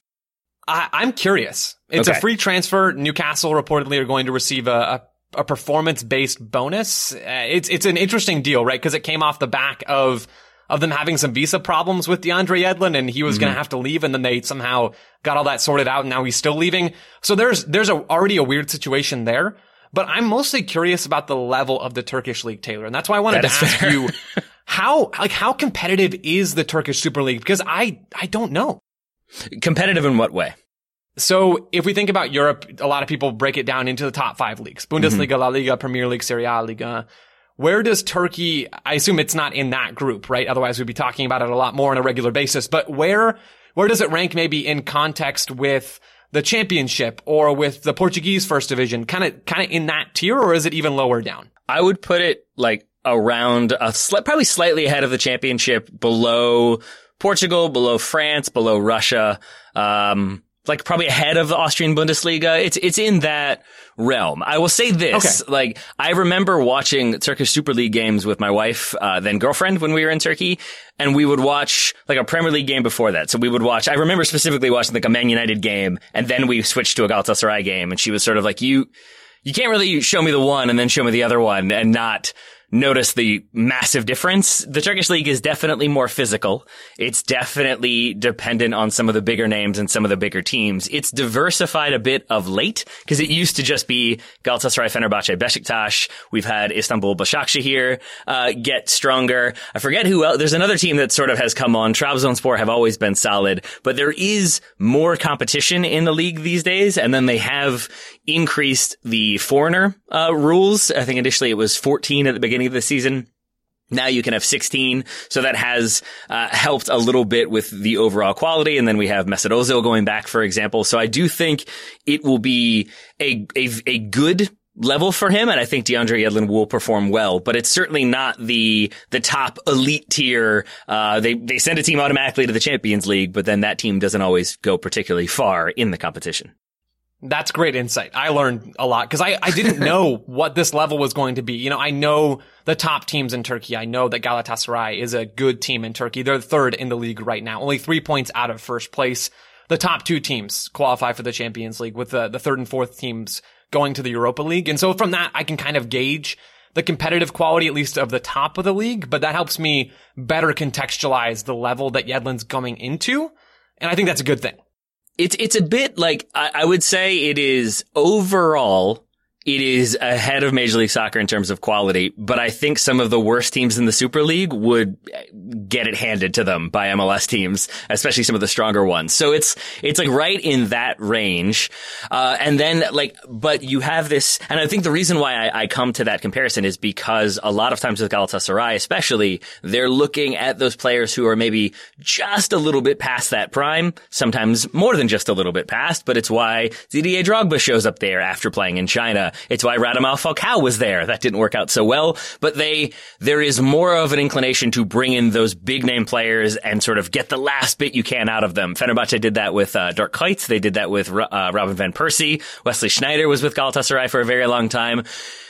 I, I'm curious. It's Okay. a free transfer. Newcastle reportedly are going to receive a, a, a performance based bonus. Uh, it's it's an interesting deal, right? Because it came off the back of of them having some visa problems with DeAndre Yedlin, and he was going to have to leave, and then they somehow got all that sorted out, and now he's still leaving. So there's there's a, already a weird situation there. But I'm mostly curious about the level of the Turkish league, Taylor, and that's why I wanted That to ask fair. you *laughs* how like how competitive is the Turkish Super League? Because I I don't know. Competitive in what way? So if we think about Europe, a lot of people break it down into the top five leagues. Bundesliga, La Liga, Premier League, Serie A, Liga. Where does Turkey, I assume it's not in that group, right? Otherwise we'd be talking about it a lot more on a regular basis. But where, where does it rank maybe in context with the championship or with the Portuguese first division? Kind of, kind of in that tier or is it even lower down? I would put it like around a probably slightly ahead of the championship, below Portugal, below France, below Russia. Um, like probably ahead of the Austrian Bundesliga. It's it's in that realm. I will say this: Okay. like I remember watching Turkish Super League games with my wife, uh, then girlfriend, when we were in Turkey, and we would watch like a Premier League game before that. So we would watch. I remember specifically watching like a Man United game, and then we switched to a Galatasaray game, and she was sort of like, "You, you can't really show me the one and then show me the other one, and not." Notice the massive difference. The Turkish league is definitely more physical. It's definitely dependent on some of the bigger names and some of the bigger teams. It's diversified a bit of late because it used to just be Galatasaray, Fenerbahce, Besiktas. We've had Istanbul, Başakşehir uh, get stronger. I forget who else. There's another team that sort of has come on. Trabzonspor have always been solid, but there is more competition in the league these days. And then they have increased the foreigner, uh, rules. I think initially it was 14 at the beginning of the season. Now you can have 16. So that has uh, helped a little bit with the overall quality. And then we have Mesut Ozil going back, for example. So I do think it will be a, a, a good level for him. And I think DeAndre Yedlin will perform well, but it's certainly not the, the top elite tier. Uh, they, they send a team automatically to the Champions League, but then that team doesn't always go particularly far in the competition. That's great insight. I learned a lot because I, I didn't know *laughs* what this level was going to be. You know, I know the top teams in Turkey. I know that Galatasaray is a good team in Turkey. They're third in the league right now, only three points out of first place. The top two teams qualify for the Champions League with the, the third and fourth teams going to the Europa League. And so from that, I can kind of gauge the competitive quality, at least of the top of the league, but that helps me better contextualize the level that Yedlin's coming into. And I think that's a good thing. It's it's a bit like I, I would say it is overall it is ahead of Major League Soccer in terms of quality, but I think some of the worst teams in the Super League would get it handed to them by MLS teams, especially some of the stronger ones. So it's, it's like right in that range. Uh, and then like, but you have this, and I think the reason why I, I come to that comparison is because a lot of times with Galatasaray, especially, they're looking at those players who are maybe just a little bit past that prime, sometimes more than just a little bit past, but it's why Didier Drogba shows up there after playing in China. It's why Radamel Falcao was there. That didn't work out so well, but they, there is more of an inclination to bring in those big name players and sort of get the last bit you can out of them. Fenerbahce did that with uh, Dirk Kuyt. They did that with uh, Robin van Persie. Wesley Sneijder was with Galatasaray for a very long time.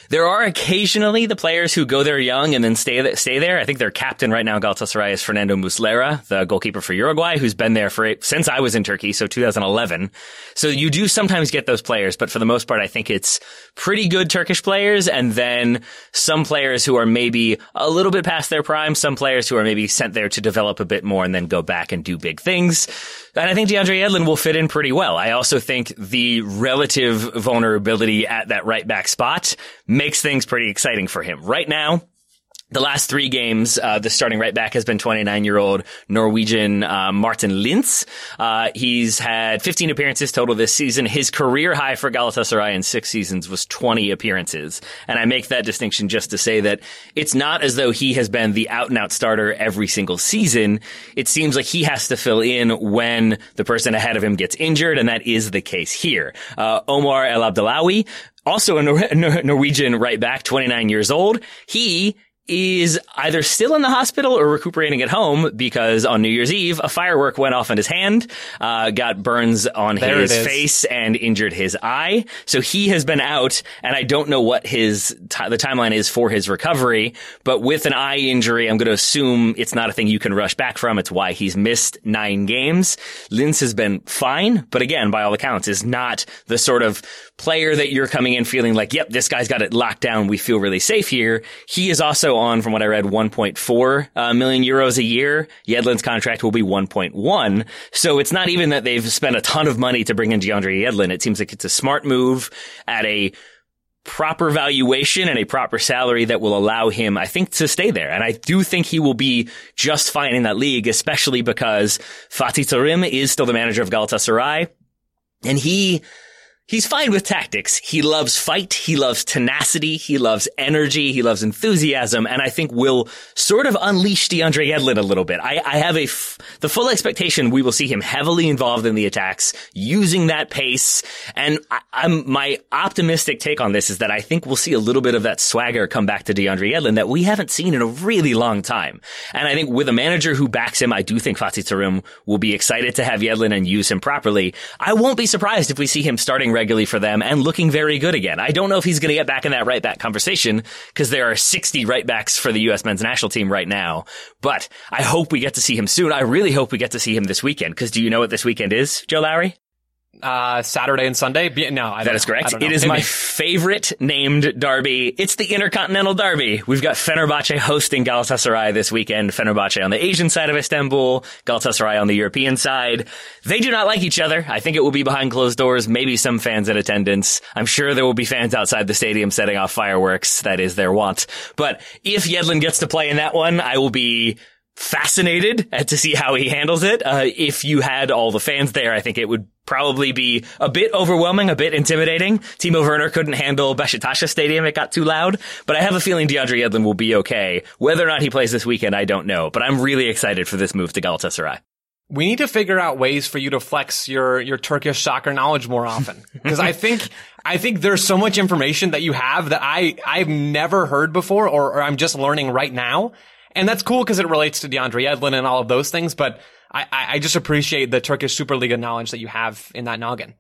There are occasionally the players who go there young and then stay stay there. I think their captain right now, Galatasaray, is Fernando Muslera, the goalkeeper for Uruguay, who's been there for since I was in Turkey, so 2011. So you do sometimes get those players, but for the most part, I think it's pretty good Turkish players, and then some players who are maybe a little bit past their prime, some players who are maybe sent there to develop a bit more and then go back and do big things. And I think DeAndre Yedlin will fit in pretty well. I also think the relative vulnerability at that right back spot makes things pretty exciting for him. Right now, the last three games, uh, the starting right back has been 29 year old Norwegian uh, Martin Linnes. Uh, he's had 15 appearances total this season. His career high for Galatasaray in six seasons was 20 appearances. And I make that distinction just to say that it's not as though he has been the out and out starter every single season. It seems like he has to fill in when the person ahead of him gets injured, and that is the case here. Uh, Omar El Abdellaoui, also a *laughs* Nor- Norwegian right back, 29 years old. He is either still in the hospital or recuperating at home because on New Year's Eve, a firework went off in his hand, uh, got burns on There his face and injured his eye. So he has been out and I don't know what his, ti the timeline is for his recovery, but with an eye injury, I'm going to assume it's not a thing you can rush back from. It's why he's missed nine games. Linnes has been fine, but again, by all accounts, is not the sort of player that you're coming in feeling like, yep, this guy's got it locked down. We feel really safe here. He is also on, from what I read, 1.4 uh, million euros a year. Yedlin's contract will be 1.1. So it's not even that they've spent a ton of money to bring in DeAndre Yedlin. It seems like it's a smart move at a proper valuation and a proper salary that will allow him, I think, to stay there. And I do think he will be just fine in that league, especially because Fatih Terim is still the manager of Galatasaray. And he, He's fine with tactics. He loves fight. He loves tenacity. He loves energy. He loves enthusiasm. And I think we'll sort of unleash DeAndre Yedlin a little bit. I, I have a f- the full expectation we will see him heavily involved in the attacks, using that pace. And I, I'm my optimistic take on this is that I think we'll see a little bit of that swagger come back to DeAndre Yedlin that we haven't seen in a really long time. And I think with a manager who backs him, I do think Fatih Terim will be excited to have Yedlin and use him properly. I won't be surprised if we see him starting regularly for them and looking very good again. I don't know if he's going to get back in that right back conversation because there are 60 right backs for the U.S. men's national team right now. But I hope we get to see him soon. I really hope we get to see him this weekend because do you know what this weekend is, Joe Lowry? Uh, Saturday and Sunday? No, I don't That is correct. It is my favorite named derby. It's the Intercontinental Derby. We've got Fenerbahce hosting Galatasaray this weekend. Fenerbahce on the Asian side of Istanbul, Galatasaray on the European side. They do not like each other. I think it will be behind closed doors, maybe some fans in attendance. I'm sure there will be fans outside the stadium setting off fireworks. That is their want. But if Yedlin gets to play in that one, I will be fascinated to see how he handles it. Uh, if you had all the fans there, I think it would probably be a bit overwhelming, a bit intimidating. Timo Werner couldn't handle Besiktas Stadium. It got too loud, but I have a feeling DeAndre Yedlin will be okay. Whether or not he plays this weekend, I don't know, but I'm really excited for this move to Galatasaray. we need to figure out ways for you to flex your your Turkish soccer knowledge more often *laughs* because I think I think there's so much information that you have that I I've never heard before or, or I'm just learning right now, and that's cool because it relates to DeAndre Yedlin and all of those things. But I I just appreciate the Turkish Superliga knowledge that you have in that noggin.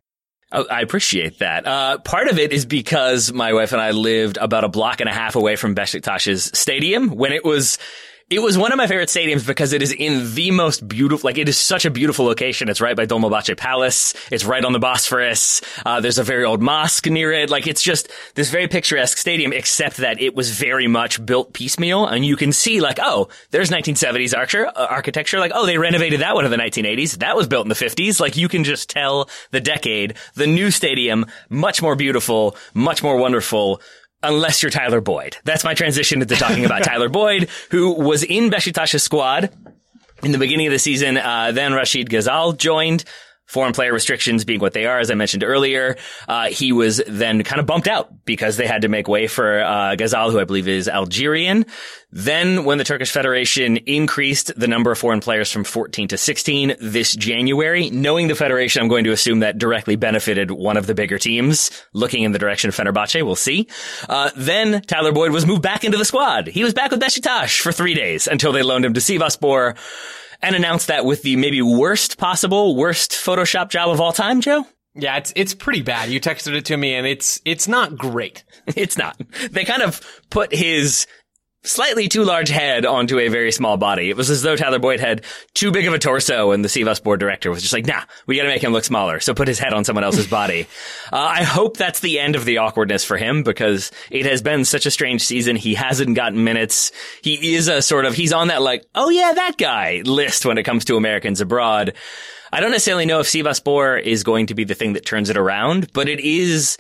Oh, I appreciate that. Uh, part of it is because my wife and I lived about a block and a half away from Besiktas's stadium when it was It was one of my favorite stadiums because it is in the most beautiful, like it is such a beautiful location. It's right by Dolmabahce Palace. It's right on the Bosphorus. Uh, there's a very old mosque near it. Like it's just this very picturesque stadium, except that it was very much built piecemeal. And you can see like, oh, there's 1970s architecture, uh, architecture. Like, oh, they renovated that one in the 1980s. That was built in the 50s. Like you can just tell the decade. The new stadium, much more beautiful, much more wonderful unless you're Tyler Boyd. That's my transition into talking about *laughs* Tyler Boyd, who was in Besiktas's squad in the beginning of the season. Uh, then Rashid Ghezzal joined foreign player restrictions being what they are, as I mentioned earlier, uh, he was then kind of bumped out because they had to make way for uh, Ghezzal, who I believe is Algerian. Then, when the Turkish Federation increased the number of foreign players from 14 to 16 this January, knowing the Federation, I'm going to assume that directly benefited one of the bigger teams. Looking in the direction of Fenerbahce, we'll see. Uh, then Tyler Boyd was moved back into the squad. He was back with Besiktas for three days until they loaned him to Sivasspor and announced that with the maybe worst possible, worst Photoshop job of all time, Joe? Yeah, it's it's pretty bad. You texted it to me and it's it's not great. *laughs* It's not. They kind of put his slightly too large head onto a very small body. It was as though Tyler Boyd had too big of a torso and the Sivasspor director was just like, nah, we gotta make him look smaller. So put his head on someone else's body. *laughs* Uh, I hope that's the end of the awkwardness for him because it has been such a strange season. He hasn't gotten minutes. He is a sort of, he's on that like, oh yeah, that guy list when it comes to Americans abroad. I don't necessarily know if Sivasspor is going to be the thing that turns it around, but it is,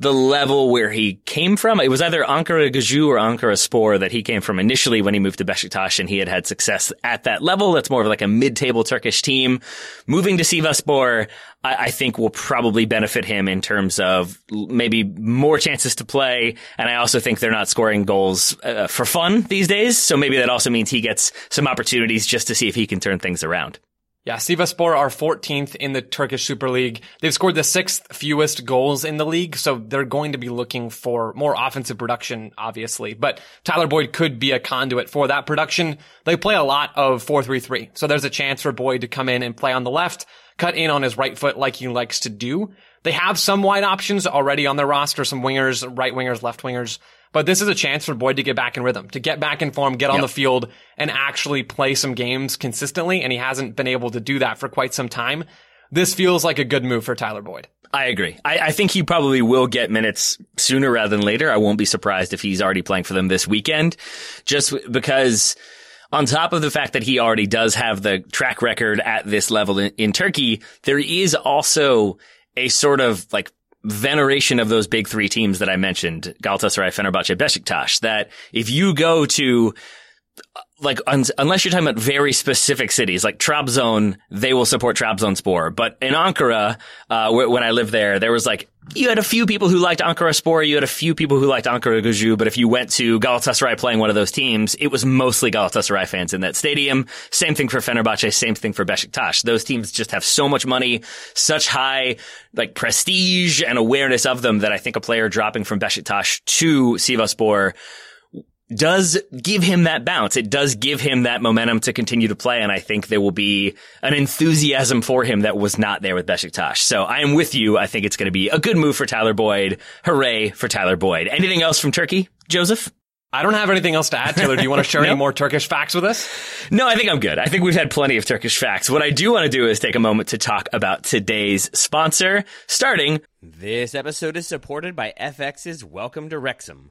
the level where he came from. It was either Ankara Gücü or Ankara Spor that he came from initially when he moved to Besiktas and he had had success at that level. That's more of like a mid-table Turkish team. Moving to Sivasspor, I, I think will probably benefit him in terms of maybe more chances to play. And I also think they're not scoring goals uh, for fun these days. So maybe that also means he gets some opportunities just to see if he can turn things around. Yeah, Sivasspor are 14th in the Turkish Super League. They've scored the sixth fewest goals in the league, so they're going to be looking for more offensive production, obviously. But Tyler Boyd could be a conduit for that production. They play a lot of 4-3-3, so there's a chance for Boyd to come in and play on the left, cut in on his right foot like he likes to do. They have some wide options already on their roster, some wingers, right wingers, left wingers. But this is a chance for Boyd to get back in rhythm, to get back in form, get on yep. the field, and actually play some games consistently. And he hasn't been able to do that for quite some time. This feels like a good move for Tyler Boyd. I agree. I, I, think he probably will get minutes sooner rather than later. I won't be surprised if he's already playing for them this weekend, just because on top of the fact that he already does have the track record at this level in, in Turkey, there is also a sort of like veneration of those big three teams that I mentioned, Galatasaray, Fenerbahce, Besiktas, that if you go to like un- unless you're talking about very specific cities like Trabzon, they will support Trabzonspor. But in Ankara, uh, when I lived there, there was like you had a few people who liked Ankara Spor, you had a few people who liked Ankara Gücü, but if you went to Galatasaray playing one of those teams, it was mostly Galatasaray fans in that stadium. Same thing for Fenerbahce, same thing for Besiktas. Those teams just have so much money, such high like prestige and awareness of them that I think a player dropping from Besiktas to Sivasspor does give him that bounce. It does give him that momentum to continue to play. And I think there will be an enthusiasm for him that was not there with Besiktas. So I am with you. I think it's going to be a good move for Tyler Boyd. Hooray for Tyler Boyd. Anything else from Turkey, Joseph? I don't have anything else to add, Taylor. Do you want to share *laughs* no? any more Turkish facts with us? No, I think I'm good. I think we've had plenty of Turkish facts. What I do want to do is take a moment to talk about today's sponsor, starting. This episode is supported by FX's Welcome to Wrexham.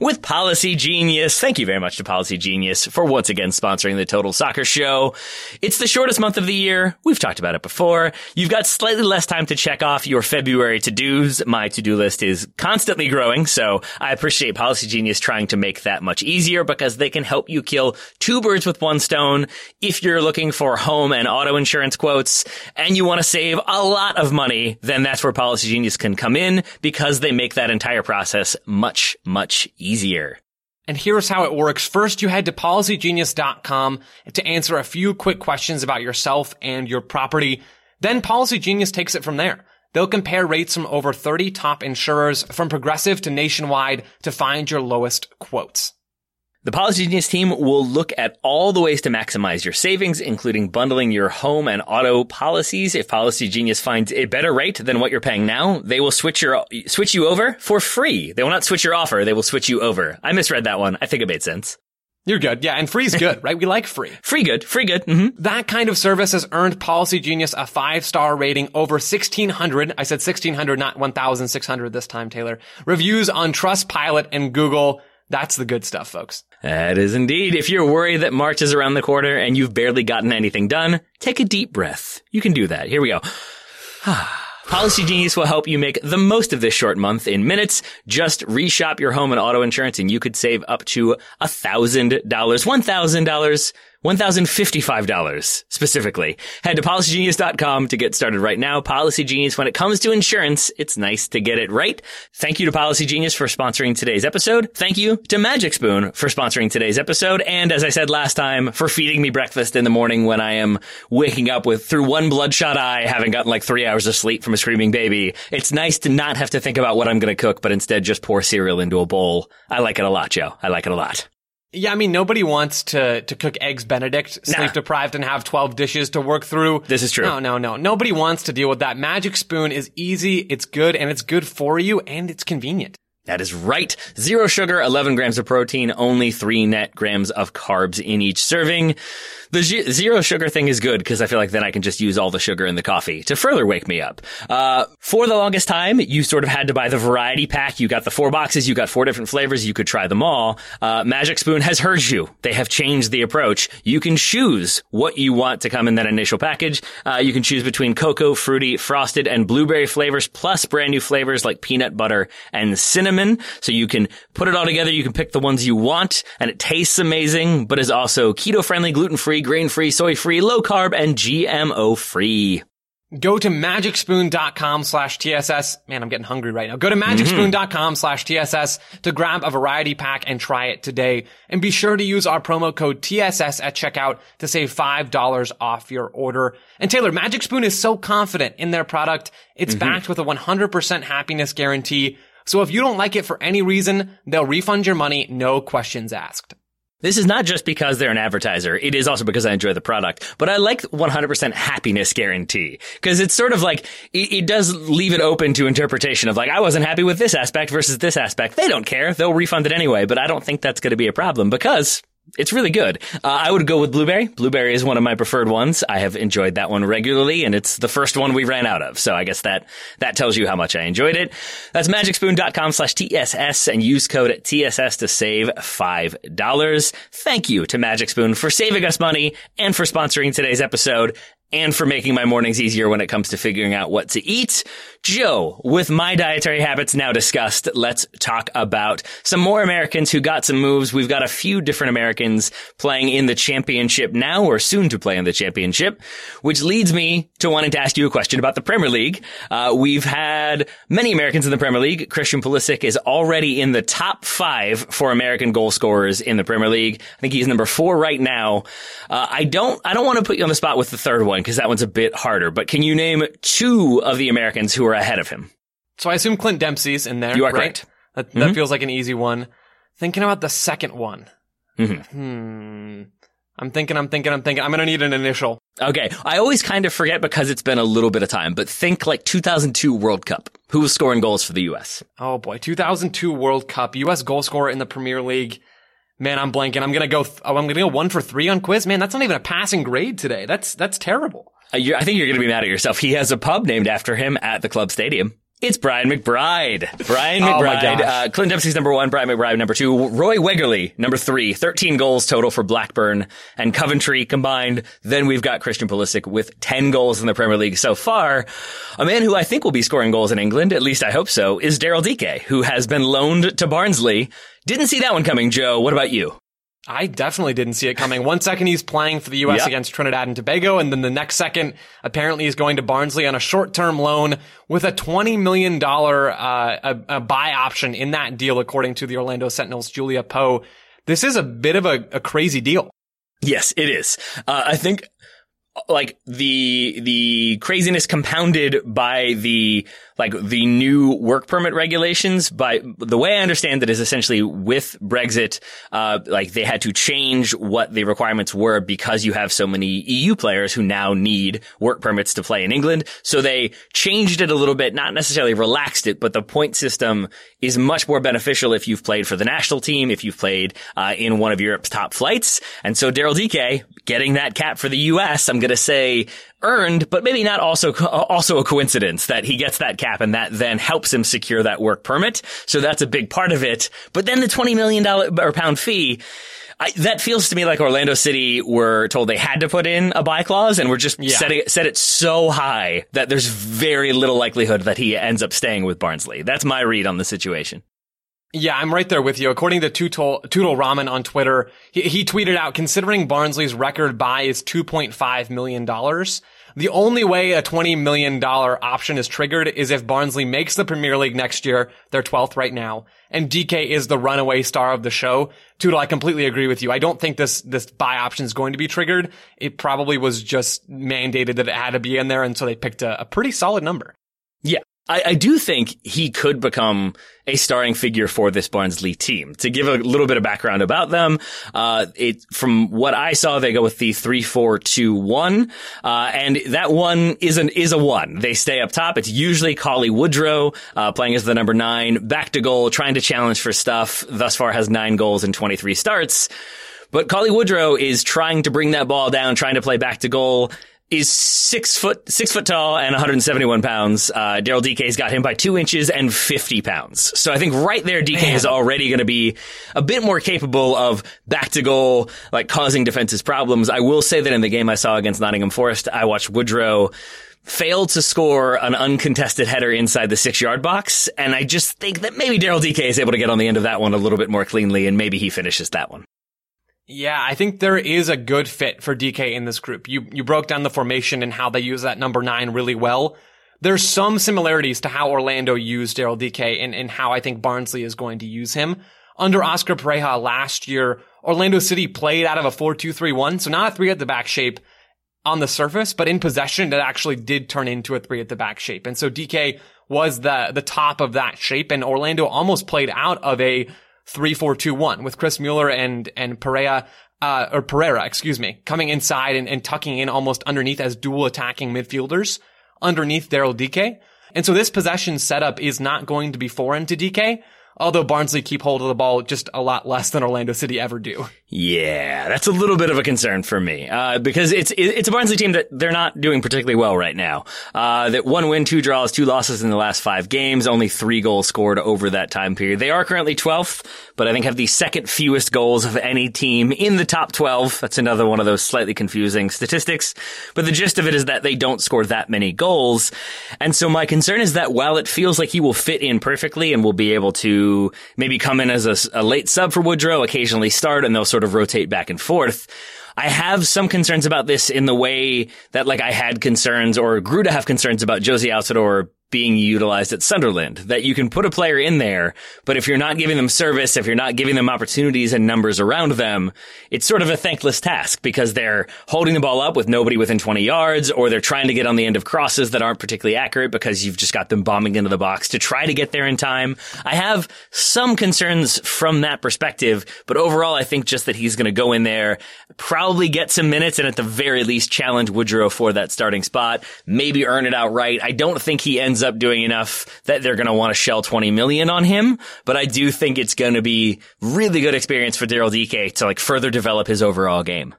with Policy Genius. Thank you very much to Policy Genius for once again sponsoring the Total Soccer Show. It's the shortest month of the year. We've talked about it before. You've got slightly less time to check off your February to-dos. My to-do list is constantly growing, so I appreciate Policy Genius trying to make that much easier because they can help you kill two birds with one stone if you're looking for home and auto insurance quotes and you want to save a lot of money, then that's where Policy Genius can come in because they make that entire process much, much easier easier. And here's how it works. First, you head to policygenius.com to answer a few quick questions about yourself and your property. Then Policy Genius takes it from there. They'll compare rates from over 30 top insurers from progressive to nationwide to find your lowest quotes. The Policy Genius team will look at all the ways to maximize your savings, including bundling your home and auto policies. If Policy Genius finds a better rate than what you're paying now, they will switch your switch you over for free. They will not switch your offer; they will switch you over. I misread that one. I think it made sense. You're good. Yeah, and free's good, *laughs* right? We like free. Free good. Free good. Mm-hmm. That kind of service has earned Policy Genius a five-star rating over 1600. I said 1600, not 1600 this time, Taylor. Reviews on Trustpilot and Google. That's the good stuff, folks. That is indeed. If you're worried that March is around the corner and you've barely gotten anything done, take a deep breath. You can do that. Here we go. *sighs* Policy Genius will help you make the most of this short month in minutes. Just reshop your home and auto insurance and you could save up to $1,000. $1,000 $1,055 specifically. Head to policygenius.com to get started right now. Policy Genius, when it comes to insurance, it's nice to get it right. Thank you to Policy Genius for sponsoring today's episode. Thank you to Magic Spoon for sponsoring today's episode. And as I said last time, for feeding me breakfast in the morning when I am waking up with through one bloodshot eye, having gotten like three hours of sleep from a screaming baby. It's nice to not have to think about what I'm going to cook, but instead just pour cereal into a bowl. I like it a lot, Joe. I like it a lot. Yeah, I mean, nobody wants to, to cook eggs Benedict, sleep nah. deprived, and have 12 dishes to work through. This is true. No, no, no. Nobody wants to deal with that. Magic Spoon is easy, it's good, and it's good for you, and it's convenient. That is right. Zero sugar, 11 grams of protein, only three net grams of carbs in each serving. The g- zero sugar thing is good because I feel like then I can just use all the sugar in the coffee to further wake me up. Uh, for the longest time, you sort of had to buy the variety pack. You got the four boxes, you got four different flavors, you could try them all. Uh, Magic Spoon has heard you. They have changed the approach. You can choose what you want to come in that initial package. Uh, you can choose between cocoa, fruity, frosted, and blueberry flavors, plus brand new flavors like peanut butter and cinnamon. So you can put it all together. You can pick the ones you want, and it tastes amazing, but is also keto friendly, gluten free free, grain free, soy free, low carb, and GMO free. Go to magicspoon.com slash TSS. Man, I'm getting hungry right now. Go to magicspoon.com slash TSS to grab a variety pack and try it today. And be sure to use our promo code TSS at checkout to save $5 off your order. And Taylor, Magic Spoon is so confident in their product. It's mm-hmm. backed with a 100% happiness guarantee. So if you don't like it for any reason, they'll refund your money, no questions asked. This is not just because they're an advertiser. It is also because I enjoy the product. But I like 100% happiness guarantee. Because it's sort of like, it, it, does leave it open to interpretation of like, I wasn't happy with this aspect versus this aspect. They don't care. They'll refund it anyway. But I don't think that's going to be a problem because it's really good. Uh, I would go with blueberry. Blueberry is one of my preferred ones. I have enjoyed that one regularly, and it's the first one we ran out of. So I guess that that tells you how much I enjoyed it. That's magicspoon.com slash TSS and use code TSS to save $5. Thank you to Magic Spoon for saving us money and for sponsoring today's episode. And for making my mornings easier when it comes to figuring out what to eat. Joe, with my dietary habits now discussed, let's talk about some more Americans who got some moves. We've got a few different Americans playing in the championship now or soon to play in the championship, which leads me to wanting to ask you a question about the Premier League. Uh, we've had many Americans in the Premier League. Christian Pulisic is already in the top five for American goal scorers in the Premier League. I think he's number four right now. Uh, I don't, I don't want to put you on the spot with the third one because that one's a bit harder, but can you name two of the Americans who are ahead of him? So I assume Clint Dempsey's in there. You are right? correct. That, that feels like an easy one. Thinking about the second one. Mhm. Hmm. I'm thinking, I'm thinking, I'm thinking. I'm going to need an initial. Okay. I always kind of forget because it's been a little bit of time, but think like 2002 World Cup. Who was scoring goals for the U.S.? Oh boy. 2002 World Cup. U.S. goal scorer in the Premier League. Man, I'm blanking. I'm to go, th- oh, I'm to go one for three on quiz. Man, that's not even a passing grade today. That's, that's terrible. Uh, I think you're to be mad at yourself. He has a pub named after him at the club stadium. It's Brian McBride. Brian Oh my McBride. gosh. uh, Clint Dempsey's number one, Brian McBride number two, Roy Wegerle number three, 13 goals total for Blackburn and Coventry combined. Then we've got Christian Pulisic with 10 goals in the Premier League so far. A man who I think will be scoring goals in England, at least I hope so, is Daryl Dike, who has been loaned to Barnsley. Didn't see that one coming, Joe. What about you? I definitely didn't see it coming. One second he's playing for the U.S. Yep. against Trinidad and Tobago, and then the next second, apparently he's going to Barnsley on a short-term loan with a $20 million, uh, a, a buy option in that deal, according to the Orlando Sentinels' Julia Poe. This is a bit of a, a crazy deal. Yes, it is. Uh, I think like the the craziness compounded by the like the new work permit regulations by the way I understand it is essentially with Brexit uh like they had to change what the requirements were because you have so many EU players who now need work permits to play in England. So they changed it a little bit not necessarily relaxed it but the point system is much more beneficial if you've played for the national team if you've played uh, in one of Europe's top flights. And so Daryl Dike getting that cap for the US I'm going to say earned, but maybe not also, also a coincidence that he gets that cap and that then helps him secure that work permit. So that's a big part of it. But then the $20 million or pound fee, I, that feels to me like Orlando City were told they had to put in a buy clause and we're just Yeah. setting set it so high that there's very little likelihood that he ends up staying with Barnsley. That's my read on the situation. Yeah, I'm right there with you. According to Tootle, Ramen on Twitter, he, he tweeted out, considering Barnsley's record buy is $2.5 million, the only way a $20 million option is triggered is if Barnsley makes the Premier League next year. They're 12th right now. And Dike is the runaway star of the show. Tootle, I completely agree with you. I don't think this, this buy option is going to be triggered. It probably was just mandated that it had to be in there. And so they picked a, a pretty solid number. Yeah. I, I do think he could become a starring figure for this Barnsley team. To give a little bit of background about them, uh, it, from what I saw, they go with the three, four, two, one, uh, and that one is an, is a one. They stay up top. It's usually Cauley Woodrow, uh, playing as the number nine, back to goal, trying to challenge for stuff. Thus far has nine goals and 23 starts. But Cauley Woodrow is trying to bring that ball down, trying to play back to goal. Is six foot six foot tall and 171 pounds. Uh, Daryl Dike's got him by two inches and 50 pounds. So I think right there, Dike is already going to be a bit more capable of back to goal, like causing defenses problems. I will say that in the game I saw against Nottingham Forest, I watched Woodrow failed to score an uncontested header inside the six yard box. And I just think that maybe Daryl Dike is able to get on the end of that one a little bit more cleanly and maybe he finishes that one. Yeah, I think there is a good fit for Dike in this group. You you broke down the formation and how they use that number nine really well. There's some similarities to how Orlando used Daryl Dike and, and how I think Barnsley is going to use him. Under Oscar Pareja last year, Orlando City played out of a 4-2-3-1, so not a three at the back shape on the surface, but in possession, it actually did turn into a three at the back shape. And so Dike was the, the top of that shape and Orlando almost played out of a 3-4-2-1 with Chris Mueller and, and Pereira, uh, or Pereira, excuse me, coming inside and, and tucking in almost underneath as dual attacking midfielders underneath Daryl Dike. And so this possession setup is not going to be foreign to Dike. Although Barnsley keep hold of the ball just a lot less than Orlando City ever do. Yeah, that's a little bit of a concern for me uh, because it's it's a Barnsley team that they're not doing particularly well right now. Uh, that one win, two draws, two losses in the last five games, only three goals scored over that time period. They are currently 12th, but I think have the second fewest goals of any team in the top 12. That's another one of those slightly confusing statistics. But the gist of it is that they don't score that many goals, and so my concern is that while it feels like he will fit in perfectly and will be able to maybe come in as a, a late sub for Woodrow, occasionally start, and they'll sort of rotate back and forth. I have some concerns about this in the way that like I had concerns or grew to have concerns about Jozy Altidore being utilized at Sunderland. That you can put a player in there, but if you're not giving them service, if you're not giving them opportunities and numbers around them, it's sort of a thankless task because they're holding the ball up with nobody within 20 yards, or they're trying to get on the end of crosses that aren't particularly accurate because you've just got them bombing into the box to try to get there in time. I have some concerns from that perspective, but overall, I think just that he's going to go in there, probably get some minutes, and at the very least challenge Woodrow for that starting spot, maybe earn it outright. I don't think he ends ends up doing enough that they're going to want to shell 20 million on him. But I do think it's going to be really good experience for Daryl Dike to like further develop his overall game.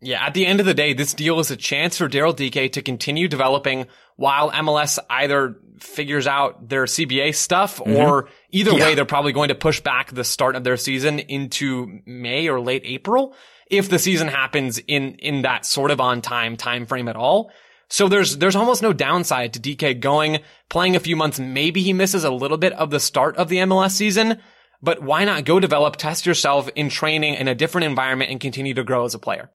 Yeah, at the end of the day, this deal is a chance for Daryl Dike to continue developing while MLS either figures out their CBA stuff mm-hmm. or either yeah. way, they're probably going to push back the start of their season into May or late April if the season happens in, in that sort of on time time frame at all. So there's, there's almost no downside to Dike going, playing a few months. Maybe he misses a little bit of the start of the MLS season, but why not go develop, test yourself in training in a different environment and continue to grow as a player?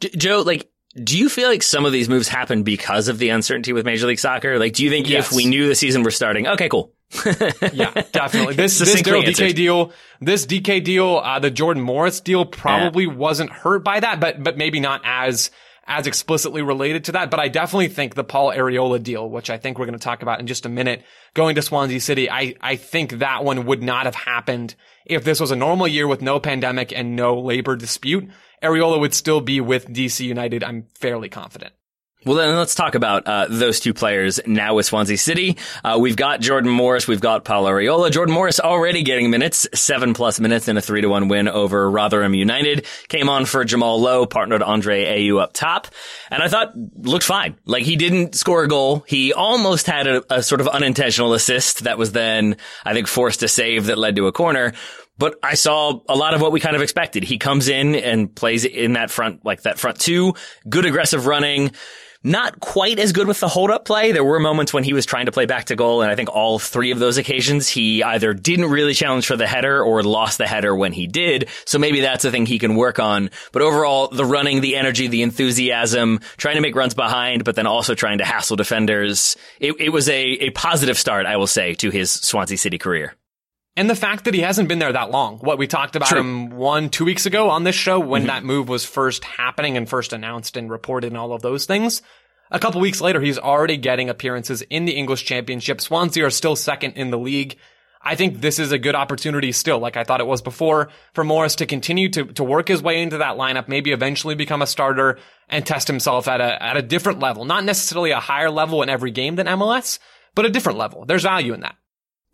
Joe, like, do you feel like some of these moves happen because of the uncertainty with Major League Soccer? Like, do you think yes. if we knew the season were starting, okay, cool. *laughs* yeah, definitely. *laughs* This this Dike deal, this Dike deal, uh, the Jordan Morris deal probably yeah. wasn't hurt by that, but but maybe not as as explicitly related to that, but I definitely think the Paul Arriola deal, which I think we're going to talk about in just a minute, going to Swansea City, I, I think that one would not have happened if this was a normal year with no pandemic and no labor dispute. Arriola would still be with DC United. I'm fairly confident. Well, then let's talk about uh, those two players now with Swansea City. Uh, we've got Jordan Morris, we've got Paul Arriola. Jordan Morris already getting minutes, seven plus minutes in a three to one win over Rotherham United. Came on for Jamal Lowe, partnered Andre Ayew up top, and I thought looked fine. Like he didn't score a goal. He almost had a, a sort of unintentional assist that was then, I think, forced a save that led to a corner. But I saw a lot of what we kind of expected. He comes in and plays in that front, like that front two, good aggressive running not quite as good with the hold up play. There were moments when he was trying to play back to goal, and I think all three of those occasions he either didn't really challenge for the header or lost the header when he did. So maybe that's a thing he can work on. But overall, the running, the energy, the enthusiasm, trying to make runs behind, but then also trying to hassle defenders. It, it was a, a positive start, I will say, to his Swansea City career. And the fact that he hasn't been there that long. What we talked about True. him one, two weeks ago on this show when mm-hmm. that move was first happening and first announced and reported and all of those things. A couple weeks later, he's already getting appearances in the English Championship. Swansea are still second in the league. I think this is a good opportunity still, like I thought it was before, for Morris to continue to, to work his way into that lineup, maybe eventually become a starter and test himself at a, at a different level. Not necessarily a higher level in every game than MLS, but a different level. There's value in that.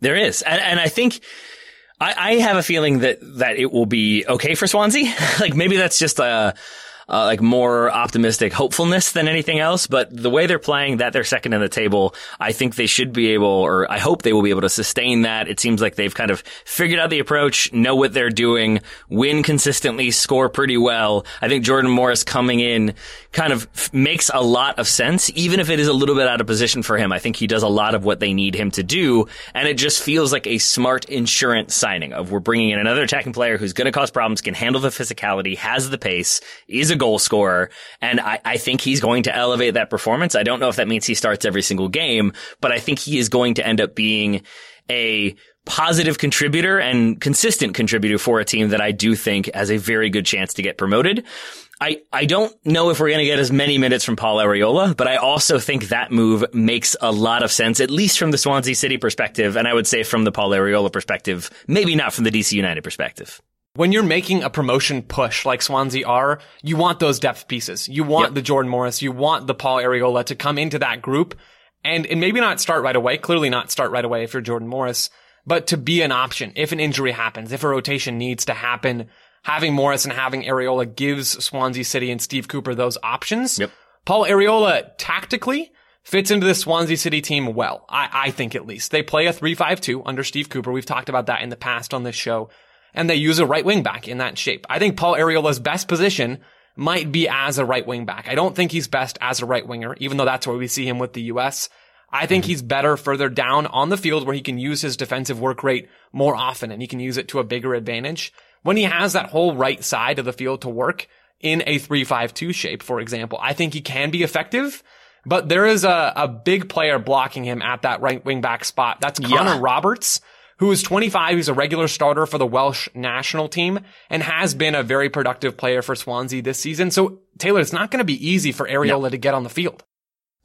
There is. And, and I think, I, I, have a feeling that, that it will be okay for Swansea. *laughs* like maybe that's just a, uh, like more optimistic hopefulness than anything else. But the way they're playing, that they're second in the table, I think they should be able, or I hope they will be able to sustain that. It seems like they've kind of figured out the approach, know what they're doing, win consistently, score pretty well. I think Jordan Morris coming in kind of f- makes a lot of sense, even if it is a little bit out of position for him. I think he does a lot of what they need him to do, and it just feels like a smart insurance signing of we're bringing in another attacking player who's going to cause problems, can handle the physicality, has the pace, is a goal scorer. And I, I think he's going to elevate that performance. I don't know if that means he starts every single game, but I think he is going to end up being a positive contributor and consistent contributor for a team that I do think has a very good chance to get promoted. I, I don't know if we're going to get as many minutes from Paul Arriola, but I also think that move makes a lot of sense, at least from the Swansea City perspective. And I would say from the Paul Arriola perspective, maybe not from the DC United perspective. When you're making a promotion push like Swansea are, you want those depth pieces. You want yep. the Jordan Morris, you want the Paul Arriola to come into that group and, and maybe not start right away, clearly not start right away if you're Jordan Morris, but to be an option if an injury happens, if a rotation needs to happen. Having Morris and having Arriola gives Swansea City and Steve Cooper those options. Yep. Paul Arriola tactically fits into the Swansea City team well. I, I think at least. They play a 3-5-2 under Steve Cooper. We've talked about that in the past on this show. And they use a right wing back in that shape. I think Paul Arriola's best position might be as a right wing back. I don't think he's best as a right winger, even though that's where we see him with the US. I think mm-hmm. he's better further down on the field where he can use his defensive work rate more often and he can use it to a bigger advantage. When he has that whole right side of the field to work in a 3-5-2 shape, for example, I think he can be effective. But there is a, a big player blocking him at that right wing back spot. That's Connor Yeah. Roberts, who is 25. He's a regular starter for the Welsh national team and has been a very productive player for Swansea this season. So Taylor, it's not going to be easy for Arriola to get on the field.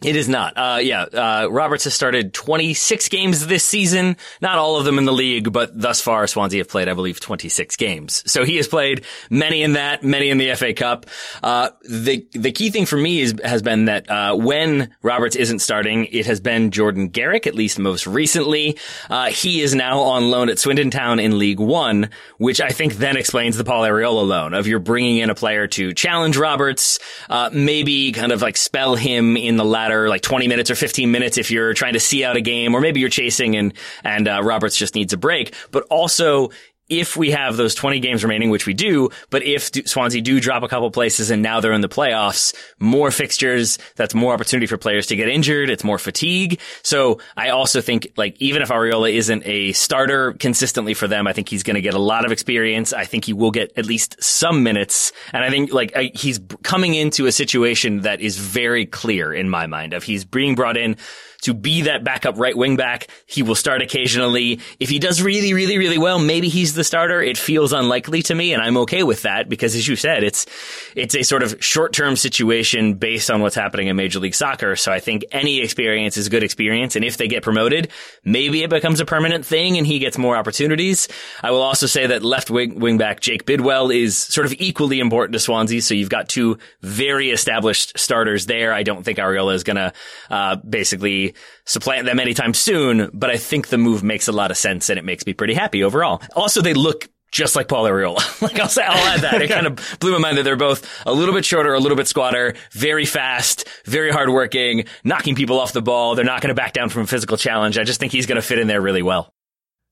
It is not. Uh, yeah, uh, Roberts has started 26 games this season. Not all of them in the league, but thus far Swansea have played, I believe, 26 games. So he has played many in that, many in the FA Cup. Uh, the, the key thing for me is, has been that, uh, when Roberts isn't starting, it has been Jordan Garrick, at least most recently. Uh, he is now on loan at Swindon Town in League One, which I think then explains the Paul Arriola loan of you're bringing in a player to challenge Roberts, uh, maybe kind of like spell him in the latter like 20 minutes or 15 minutes if you're trying to see out a game, or maybe you're chasing and and uh, Roberts just needs a break. But also if we have those 20 games remaining, which we do, but if Swansea do drop a couple places and now they're in the playoffs, more fixtures, that's more opportunity for players to get injured. It's more fatigue. So I also think like even if Arriola isn't a starter consistently for them, I think he's going to get a lot of experience. I think he will get at least some minutes. And I think like I, he's coming into a situation that is very clear in my mind of he's being brought in to be that backup right wing back. He will start occasionally. If he does really, really, really well, maybe he's the starter. It feels unlikely to me, and I'm okay with that because, as you said, it's it's a sort of short term situation based on what's happening in Major League Soccer. So I think any experience is good experience, and if they get promoted, maybe it becomes a permanent thing and he gets more opportunities. I will also say that left wing wing back Jake Bidwell is sort of equally important to Swansea. So you've got two very established starters there. I don't think Arriola is going to uh, basically supplant them anytime soon, but I think the move makes a lot of sense and it makes me pretty happy overall. Also, they look just like Paul Arriola. *laughs* like I'll say, I'll add that. It *laughs* kind of blew my mind that they're both a little bit shorter, a little bit squatter, very fast, very hardworking, knocking people off the ball. They're not going to back down from a physical challenge. I just think he's going to fit in there really well.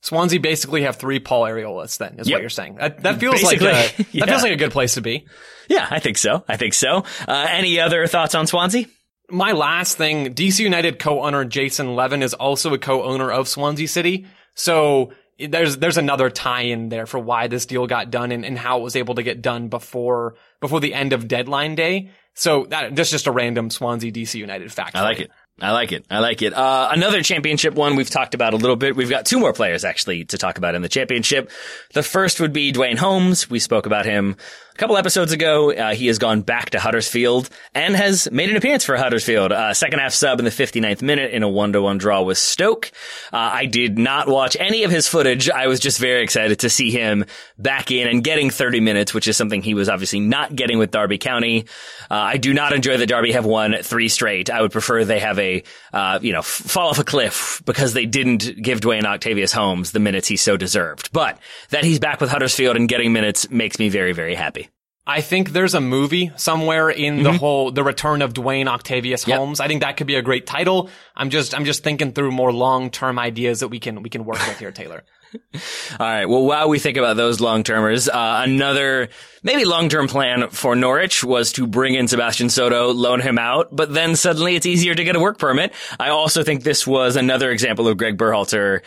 Swansea basically have three Paul Arriolas then, is Yep. what you're saying. That, that feels Basically, like a, *laughs* yeah. that feels like a good place to be. Yeah, I think so. I think so. Uh, any other thoughts on Swansea? My last thing, DC United co-owner Jason Levien is also a co-owner of Swansea City. So there's, there's another tie in there for why this deal got done and, and how it was able to get done before, before the end of deadline day. So that, that's just a random Swansea DC United fact. I like it. I like it. I like it. Uh, another championship one we've talked about a little bit. We've got two more players actually to talk about in the championship. The first would be Duane Holmes. We spoke about him couple episodes ago. Uh, he has gone back to Huddersfield and has made an appearance for Huddersfield. Uh, second half sub in the 59th minute in a one to one draw with Stoke. Uh, I did not watch any of his footage. I was just very excited to see him back in and getting 30 minutes, which is something he was obviously not getting with Derby County. Uh, I do not enjoy that Derby have won three straight. I would prefer they have a, uh, you know, fall off a cliff because they didn't give Duane Octavius Holmes the minutes he so deserved. But that he's back with Huddersfield and getting minutes makes me very, very happy. I think there's a movie somewhere in the whole the return of Duane Octavius Mm-hmm. Yep. Holmes. I think that could be a great title. I'm just I'm just thinking through more long term ideas that we can we can work with here, Taylor. *laughs* All right. Well, while we think about those long termers, uh, another maybe long term plan for Norwich was to bring in Sebastian Soto, loan him out, but then suddenly it's easier to get a work permit. I also think this was another example of Greg Berhalter.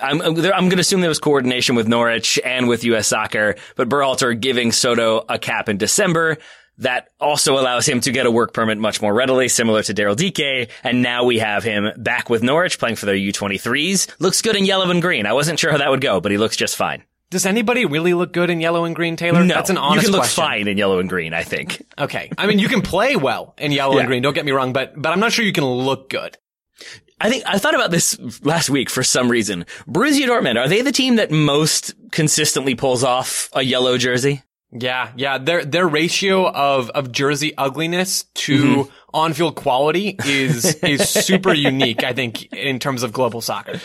I'm, I'm going to assume there was coordination with Norwich and with U.S. Soccer, but Berhalter giving Soto a cap in December. That also allows him to get a work permit much more readily, similar to Daryl Dike. And now we have him back with Norwich playing for their U23s. Looks good in yellow and green. I wasn't sure how that would go, but he looks just fine. Does anybody really look good in yellow and green, Taylor? No, That's an honest you can look question. fine in yellow and green. I think. Okay. I mean, you can play well in yellow Yeah. and green. Don't get me wrong, but but I'm not sure you can look good. I think I thought about this last week for some reason. Borussia Dortmund are they the team that most consistently pulls off a yellow jersey? Yeah, yeah. Their their ratio of of jersey ugliness to mm-hmm. on field quality is *laughs* is super unique. I think in terms of global soccer.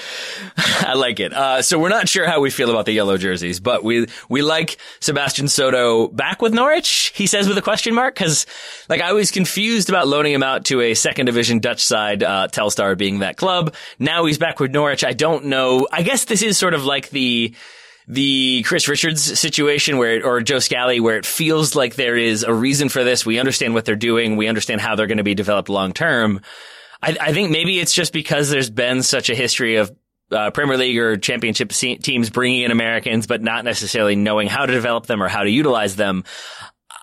I like it. Uh, so we're not sure how we feel about the yellow jerseys, but we we like Sebastian Soto back with Norwich. He says with a question mark because like I was confused about loaning him out to a second division Dutch side, uh, Telstar being that club. Now he's back with Norwich. I don't know. I guess this is sort of like the the Chris Richards situation where, or Joe Scally, where it feels like there is a reason for this. We understand what they're doing. We understand how they're going to be developed long term. I, I, think maybe it's just because there's been such a history of uh, Premier League or championship teams bringing in Americans, but not necessarily knowing how to develop them or how to utilize them.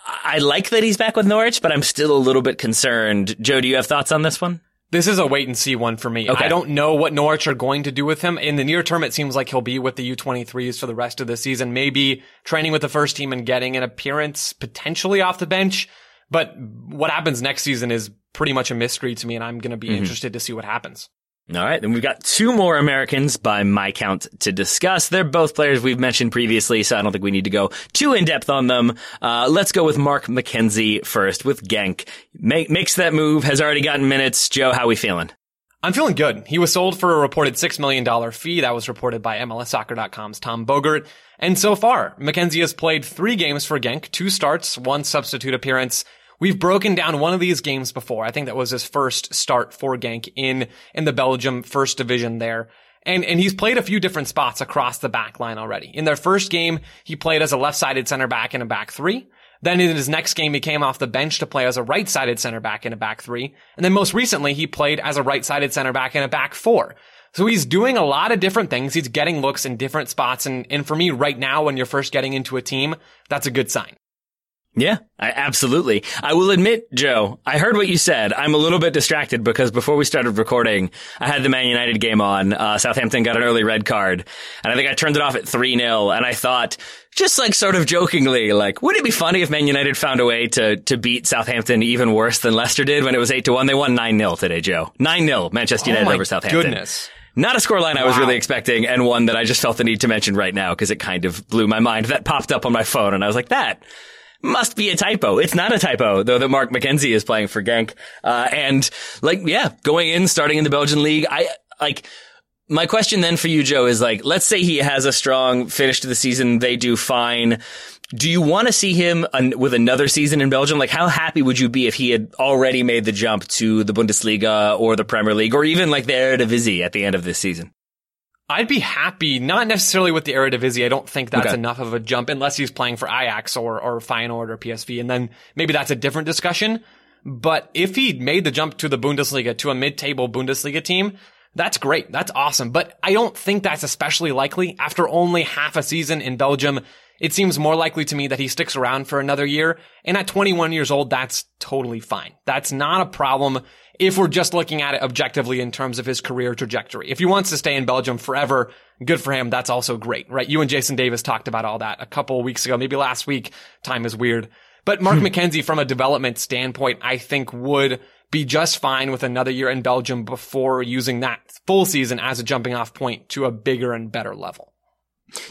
I like that he's back with Norwich, but I'm still a little bit concerned. Joe, do you have thoughts on this one? This is a wait and see one for me. Okay. I don't know what Norwich are going to do with him. In the near term, it seems like he'll be with the U23s for the rest of the season, maybe training with the first team and getting an appearance potentially off the bench. But what happens next season is pretty much a mystery to me, and I'm going to be mm-hmm. interested to see what happens. All right, then we've got two more Americans by my count to discuss. They're both players we've mentioned previously, so I don't think we need to go too in depth on them. Uh, let's go with Mark McKenzie first with Genk. Make, makes that move, has already gotten minutes. Joe, how we feeling? I'm feeling good. He was sold for a reported $6 million fee. That was reported by MLSsoccer.com's Tom Bogert. And so far, McKenzie has played three games for Genk, two starts, one substitute appearance. We've broken down one of these games before. I think that was his first start for Genk in, in the Belgium first division there. And, and he's played a few different spots across the back line already. In their first game, he played as a left-sided center back in a back three. Then in his next game, he came off the bench to play as a right-sided center back in a back three. And then most recently, he played as a right-sided center back in a back four. So he's doing a lot of different things. He's getting looks in different spots. And, and for me right now, when you're first getting into a team, that's a good sign. Yeah, I, absolutely. I will admit, Joe, I heard what you said. I'm a little bit distracted because before we started recording, I had the Man United game on. Uh, Southampton got an early red card, and I think I turned it off at 3 0, and I thought, just like sort of jokingly, like, wouldn't it be funny if Man United found a way to, to beat Southampton even worse than Leicester did when it was 8 to 1? They won 9 0 today, Joe. 9 0, Manchester United oh over Southampton. Goodness. Not a scoreline wow. I was really expecting, and one that I just felt the need to mention right now because it kind of blew my mind. That popped up on my phone, and I was like, that must be a typo. It's not a typo, though, that Mark McKenzie is playing for Genk. Uh, and like, yeah, going in, starting in the Belgian league, I, like, my question then for you, Joe, is like, let's say he has a strong finish to the season. They do fine. Do you want to see him an- with another season in Belgium? Like, how happy would you be if he had already made the jump to the Bundesliga or the Premier League or even like the Eredivisie at the end of this season? I'd be happy, not necessarily with the Eredivisie. I don't think that's okay. enough of a jump unless he's playing for Ajax or, or Feyenoord or PSV. And then maybe that's a different discussion. But if he made the jump to the Bundesliga, to a mid-table Bundesliga team, that's great. That's awesome. But I don't think that's especially likely after only half a season in Belgium. It seems more likely to me that he sticks around for another year. And at 21 years old, that's totally fine. That's not a problem if we're just looking at it objectively in terms of his career trajectory. If he wants to stay in Belgium forever, good for him. That's also great, right? You and Jason Davis talked about all that a couple weeks ago, maybe last week. Time is weird. But Mark hmm. McKenzie, from a development standpoint, I think would be just fine with another year in Belgium before using that full season as a jumping off point to a bigger and better level.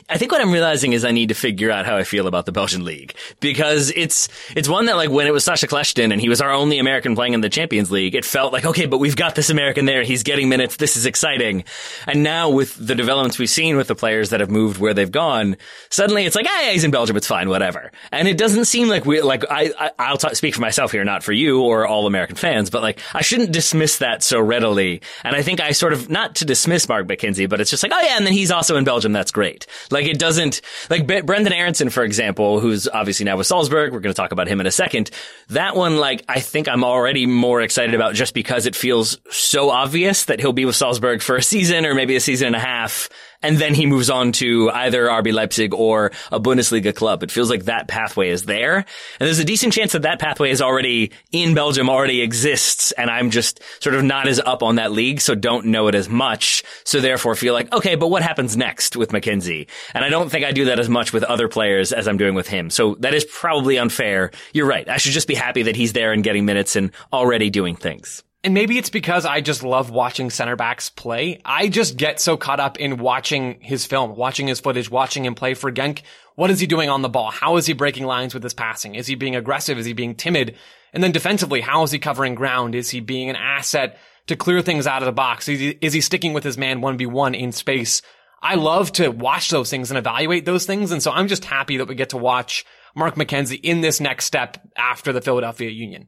I think what I'm realizing is I need to figure out how I feel about the Belgian league because it's it's one that like when it was Sacha Kljestan and he was our only American playing in the Champions League, it felt like okay, but we've got this American there. He's getting minutes. This is exciting. And now with the developments we've seen with the players that have moved where they've gone, suddenly it's like ah, he's in Belgium. It's fine, whatever. And it doesn't seem like we like I, I will speak for myself here, not for you or all American fans, but like I shouldn't dismiss that so readily. And I think I sort of not to dismiss Mark McKenzie, but it's just like oh yeah, and then he's also in Belgium. That's great. Like it doesn't, like B- Brenden Aaronson, for example, who's obviously now with Salzburg. We're going to talk about him in a second. That one, like, I think I'm already more excited about just because it feels so obvious that he'll be with Salzburg for a season or maybe a season and a half and then he moves on to either RB Leipzig or a Bundesliga club. It feels like that pathway is there. And there's a decent chance that that pathway is already in Belgium, already exists. And I'm just sort of not as up on that league. So don't know it as much. So therefore feel like, okay, but what happens next with McKenzie? And I don't think I do that as much with other players as I'm doing with him. So that is probably unfair. You're right. I should just be happy that he's there and getting minutes and already doing things. And maybe it's because I just love watching center backs play. I just get so caught up in watching his film, watching his footage, watching him play for Genk. What is he doing on the ball? How is he breaking lines with his passing? Is he being aggressive? Is he being timid? And then defensively, how is he covering ground? Is he being an asset to clear things out of the box? Is he, is he sticking with his man 1v1 in space? I love to watch those things and evaluate those things. And so I'm just happy that we get to watch Mark McKenzie in this next step after the Philadelphia Union.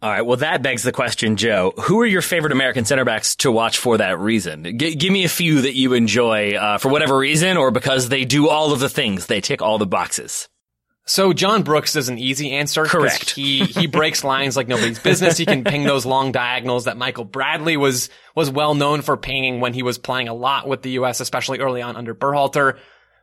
All right. Well, that begs the question, Joe. Who are your favorite American center backs to watch for that reason? G- give me a few that you enjoy uh, for whatever reason, or because they do all of the things, they tick all the boxes. So John Brooks is an easy answer. Correct. He he *laughs* breaks lines like nobody's business. He can ping those long diagonals that Michael Bradley was was well known for pinging when he was playing a lot with the U.S., especially early on under Berhalter.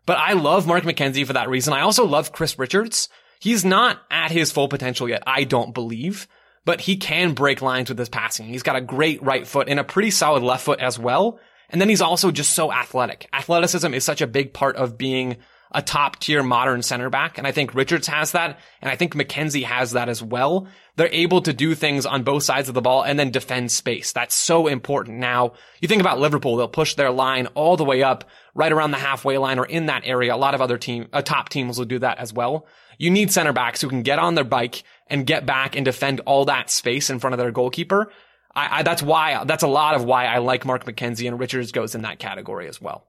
But I love Mark McKenzie for that reason. I also love Chris Richards. He's not at his full potential yet, I don't believe but he can break lines with his passing. He's got a great right foot and a pretty solid left foot as well. And then he's also just so athletic. Athleticism is such a big part of being a top tier modern center back. And I think Richards has that. And I think McKenzie has that as well. They're able to do things on both sides of the ball and then defend space. That's so important. Now, you think about Liverpool, they'll push their line all the way up right around the halfway line or in that area. A lot of other team, uh, top teams will do that as well. You need center backs who can get on their bike and get back and defend all that space in front of their goalkeeper. I, I, that's why, that's a lot of why I like Mark McKenzie and Richards goes in that category as well.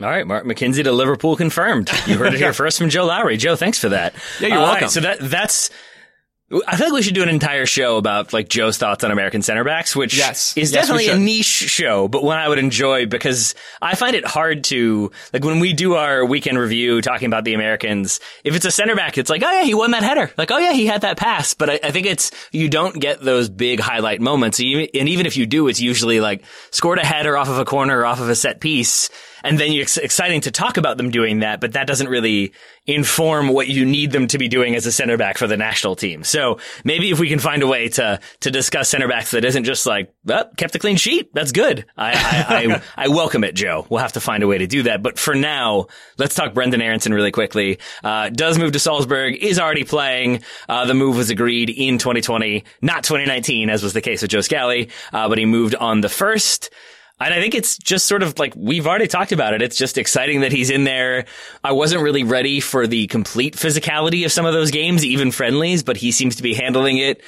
All right, Mark McKenzie to Liverpool confirmed. You heard it here *laughs* first from Joe Lowery. Joe, thanks for that. Yeah, you're welcome. Right, so that that's I feel like we should do an entire show about like Joe's thoughts on American center backs, which yes. is yes, definitely a niche show, but one I would enjoy because I find it hard to like when we do our weekend review talking about the Americans. If it's a center back, it's like, oh yeah, he won that header. Like, oh yeah, he had that pass. But I, I think it's you don't get those big highlight moments, and even if you do, it's usually like scored a header off of a corner or off of a set piece and then it's exciting to talk about them doing that, but that doesn't really inform what you need them to be doing as a center back for the national team. So maybe if we can find a way to to discuss center backs that isn't just like, oh, kept a clean sheet, that's good. I I, I, *laughs* I, welcome it, Joe. We'll have to find a way to do that. But for now, let's talk Brenden Aaronson really quickly. Uh, does move to Salzburg, is already playing. Uh, the move was agreed in 2020, not 2019, as was the case with Joe Scally, uh, but he moved on the first. And I think it's just sort of like we've already talked about it. It's just exciting that he's in there. I wasn't really ready for the complete physicality of some of those games, even friendlies, but he seems to be handling it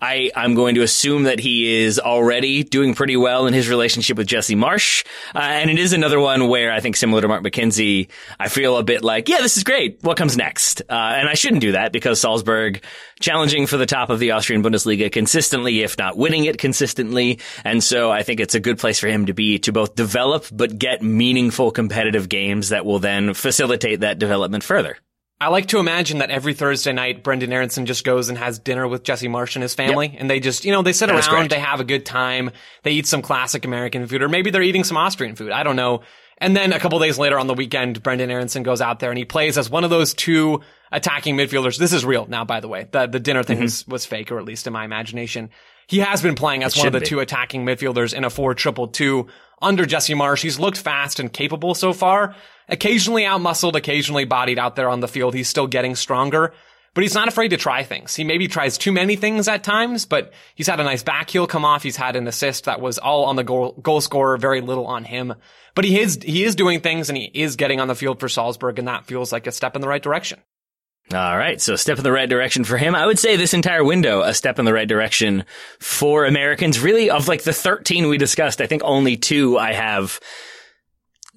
I, I'm going to assume that he is already doing pretty well in his relationship with Jesse Marsch. Uh, and it is another one where I think similar to Mark McKenzie, I feel a bit like, yeah, this is great. What comes next? Uh, and I shouldn't do that because Salzburg challenging for the top of the Austrian Bundesliga consistently, if not winning it consistently. And so I think it's a good place for him to be to both develop, but get meaningful competitive games that will then facilitate that development further. I like to imagine that every Thursday night, Brenden Aaronson just goes and has dinner with Jesse Marsch and his family. Yep. And they just, you know, they sit around, they have a good time, they eat some classic American food, or maybe they're eating some Austrian food. I don't know. And then a couple days later on the weekend, Brenden Aaronson goes out there and he plays as one of those two attacking midfielders. This is real now, by the way. The, the dinner thing mm-hmm. was, was fake, or at least in my imagination. He has been playing as one of the be. two attacking midfielders in a 4 triple two under Jesse Marsch. He's looked fast and capable so far. Occasionally outmuscled, occasionally bodied out there on the field. He's still getting stronger, but he's not afraid to try things. He maybe tries too many things at times, but he's had a nice back heel come off. He's had an assist that was all on the goal, goal scorer, very little on him. But he is, he is doing things and he is getting on the field for Salzburg and that feels like a step in the right direction. All right. So step in the right direction for him. I would say this entire window, a step in the right direction for Americans. Really of like the 13 we discussed, I think only two I have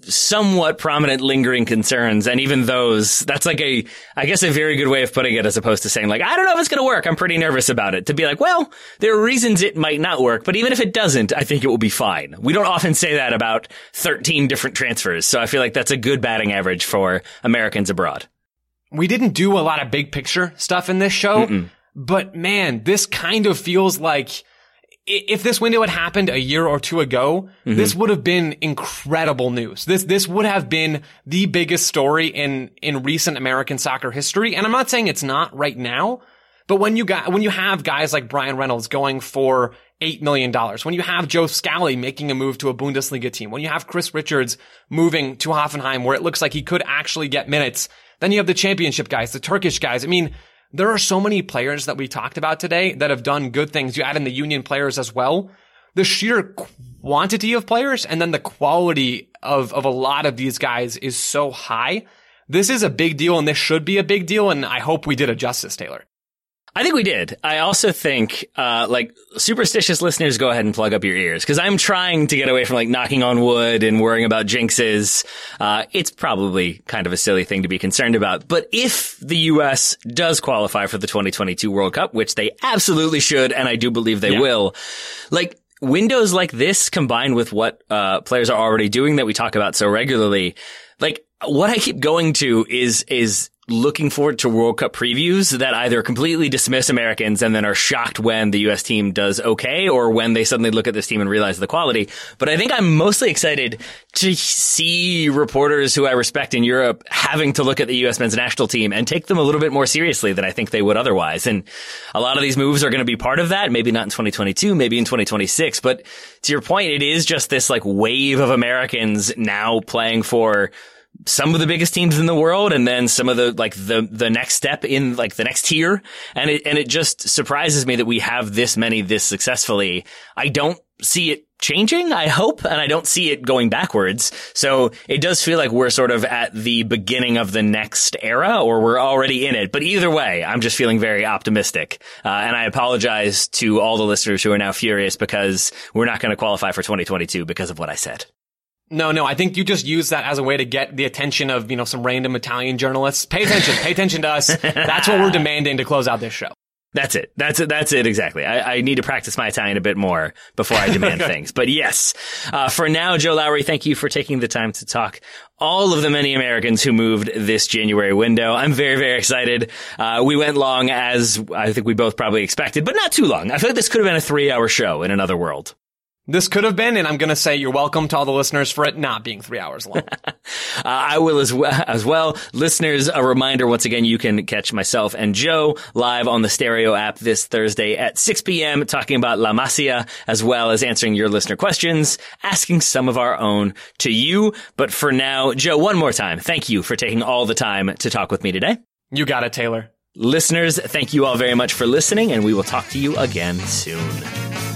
somewhat prominent lingering concerns. And even those, that's like a, I guess a very good way of putting it as opposed to saying like, I don't know if it's going to work. I'm pretty nervous about it to be like, well, there are reasons it might not work, but even if it doesn't, I think it will be fine. We don't often say that about 13 different transfers. So I feel like that's a good batting average for Americans abroad. We didn't do a lot of big picture stuff in this show, Mm-mm. but man, this kind of feels like if this window had happened a year or two ago, mm-hmm. this would have been incredible news. This, this would have been the biggest story in, in recent American soccer history. And I'm not saying it's not right now, but when you got, when you have guys like Bryan Reynolds going for $8 million, when you have Joe Scally making a move to a Bundesliga team, when you have Chris Richards moving to Hoffenheim where it looks like he could actually get minutes, then you have the championship guys, the Turkish guys. I mean, there are so many players that we talked about today that have done good things. You add in the union players as well. The sheer quantity of players and then the quality of, of a lot of these guys is so high. This is a big deal and this should be a big deal. And I hope we did a justice, Taylor. I think we did. I also think, uh, like superstitious listeners, go ahead and plug up your ears because I'm trying to get away from like knocking on wood and worrying about jinxes. Uh, it's probably kind of a silly thing to be concerned about. But if the U.S. does qualify for the 2022 World Cup, which they absolutely should, and I do believe they yeah. will, like windows like this combined with what, uh, players are already doing that we talk about so regularly, like what I keep going to is, is looking forward to World Cup previews that either completely dismiss Americans and then are shocked when the U.S. team does okay or when they suddenly look at this team and realize the quality. But I think I'm mostly excited to see reporters who I respect in Europe having to look at the U.S. men's national team and take them a little bit more seriously than I think they would otherwise. And a lot of these moves are going to be part of that. Maybe not in 2022, maybe in 2026. But to your point, it is just this like wave of Americans now playing for some of the biggest teams in the world and then some of the like the the next step in like the next tier. And it and it just surprises me that we have this many this successfully. I don't see it changing i hope and i don't see it going backwards. So it does feel like we're sort of at the beginning of the next era or we're already in it. But either way i'm just feeling very optimistic. Uh, and i apologize to all the listeners who are now furious because we're not going to qualify for 2022 because of what i said no, no, I think you just use that as a way to get the attention of, you know, some random Italian journalists. Pay attention, pay attention to us. That's what we're demanding to close out this show. That's it. That's it. That's it. Exactly. I, I need to practice my Italian a bit more before I demand *laughs* things. But yes, uh, for now, Joe Lowery, thank you for taking the time to talk all of the many Americans who moved this January window. I'm very, very excited. Uh, we went long as I think we both probably expected, but not too long. I feel like this could have been a three hour show in another world. This could have been, and I'm going to say you're welcome to all the listeners for it not being three hours long. *laughs* uh, I will as well, as well. Listeners, a reminder once again, you can catch myself and Joe live on the Stereo app this Thursday at 6 p.m. talking about La Masia, as well as answering your listener questions, asking some of our own to you. But for now, Joe, one more time, thank you for taking all the time to talk with me today. You got it, Taylor. Listeners, thank you all very much for listening, and we will talk to you again soon.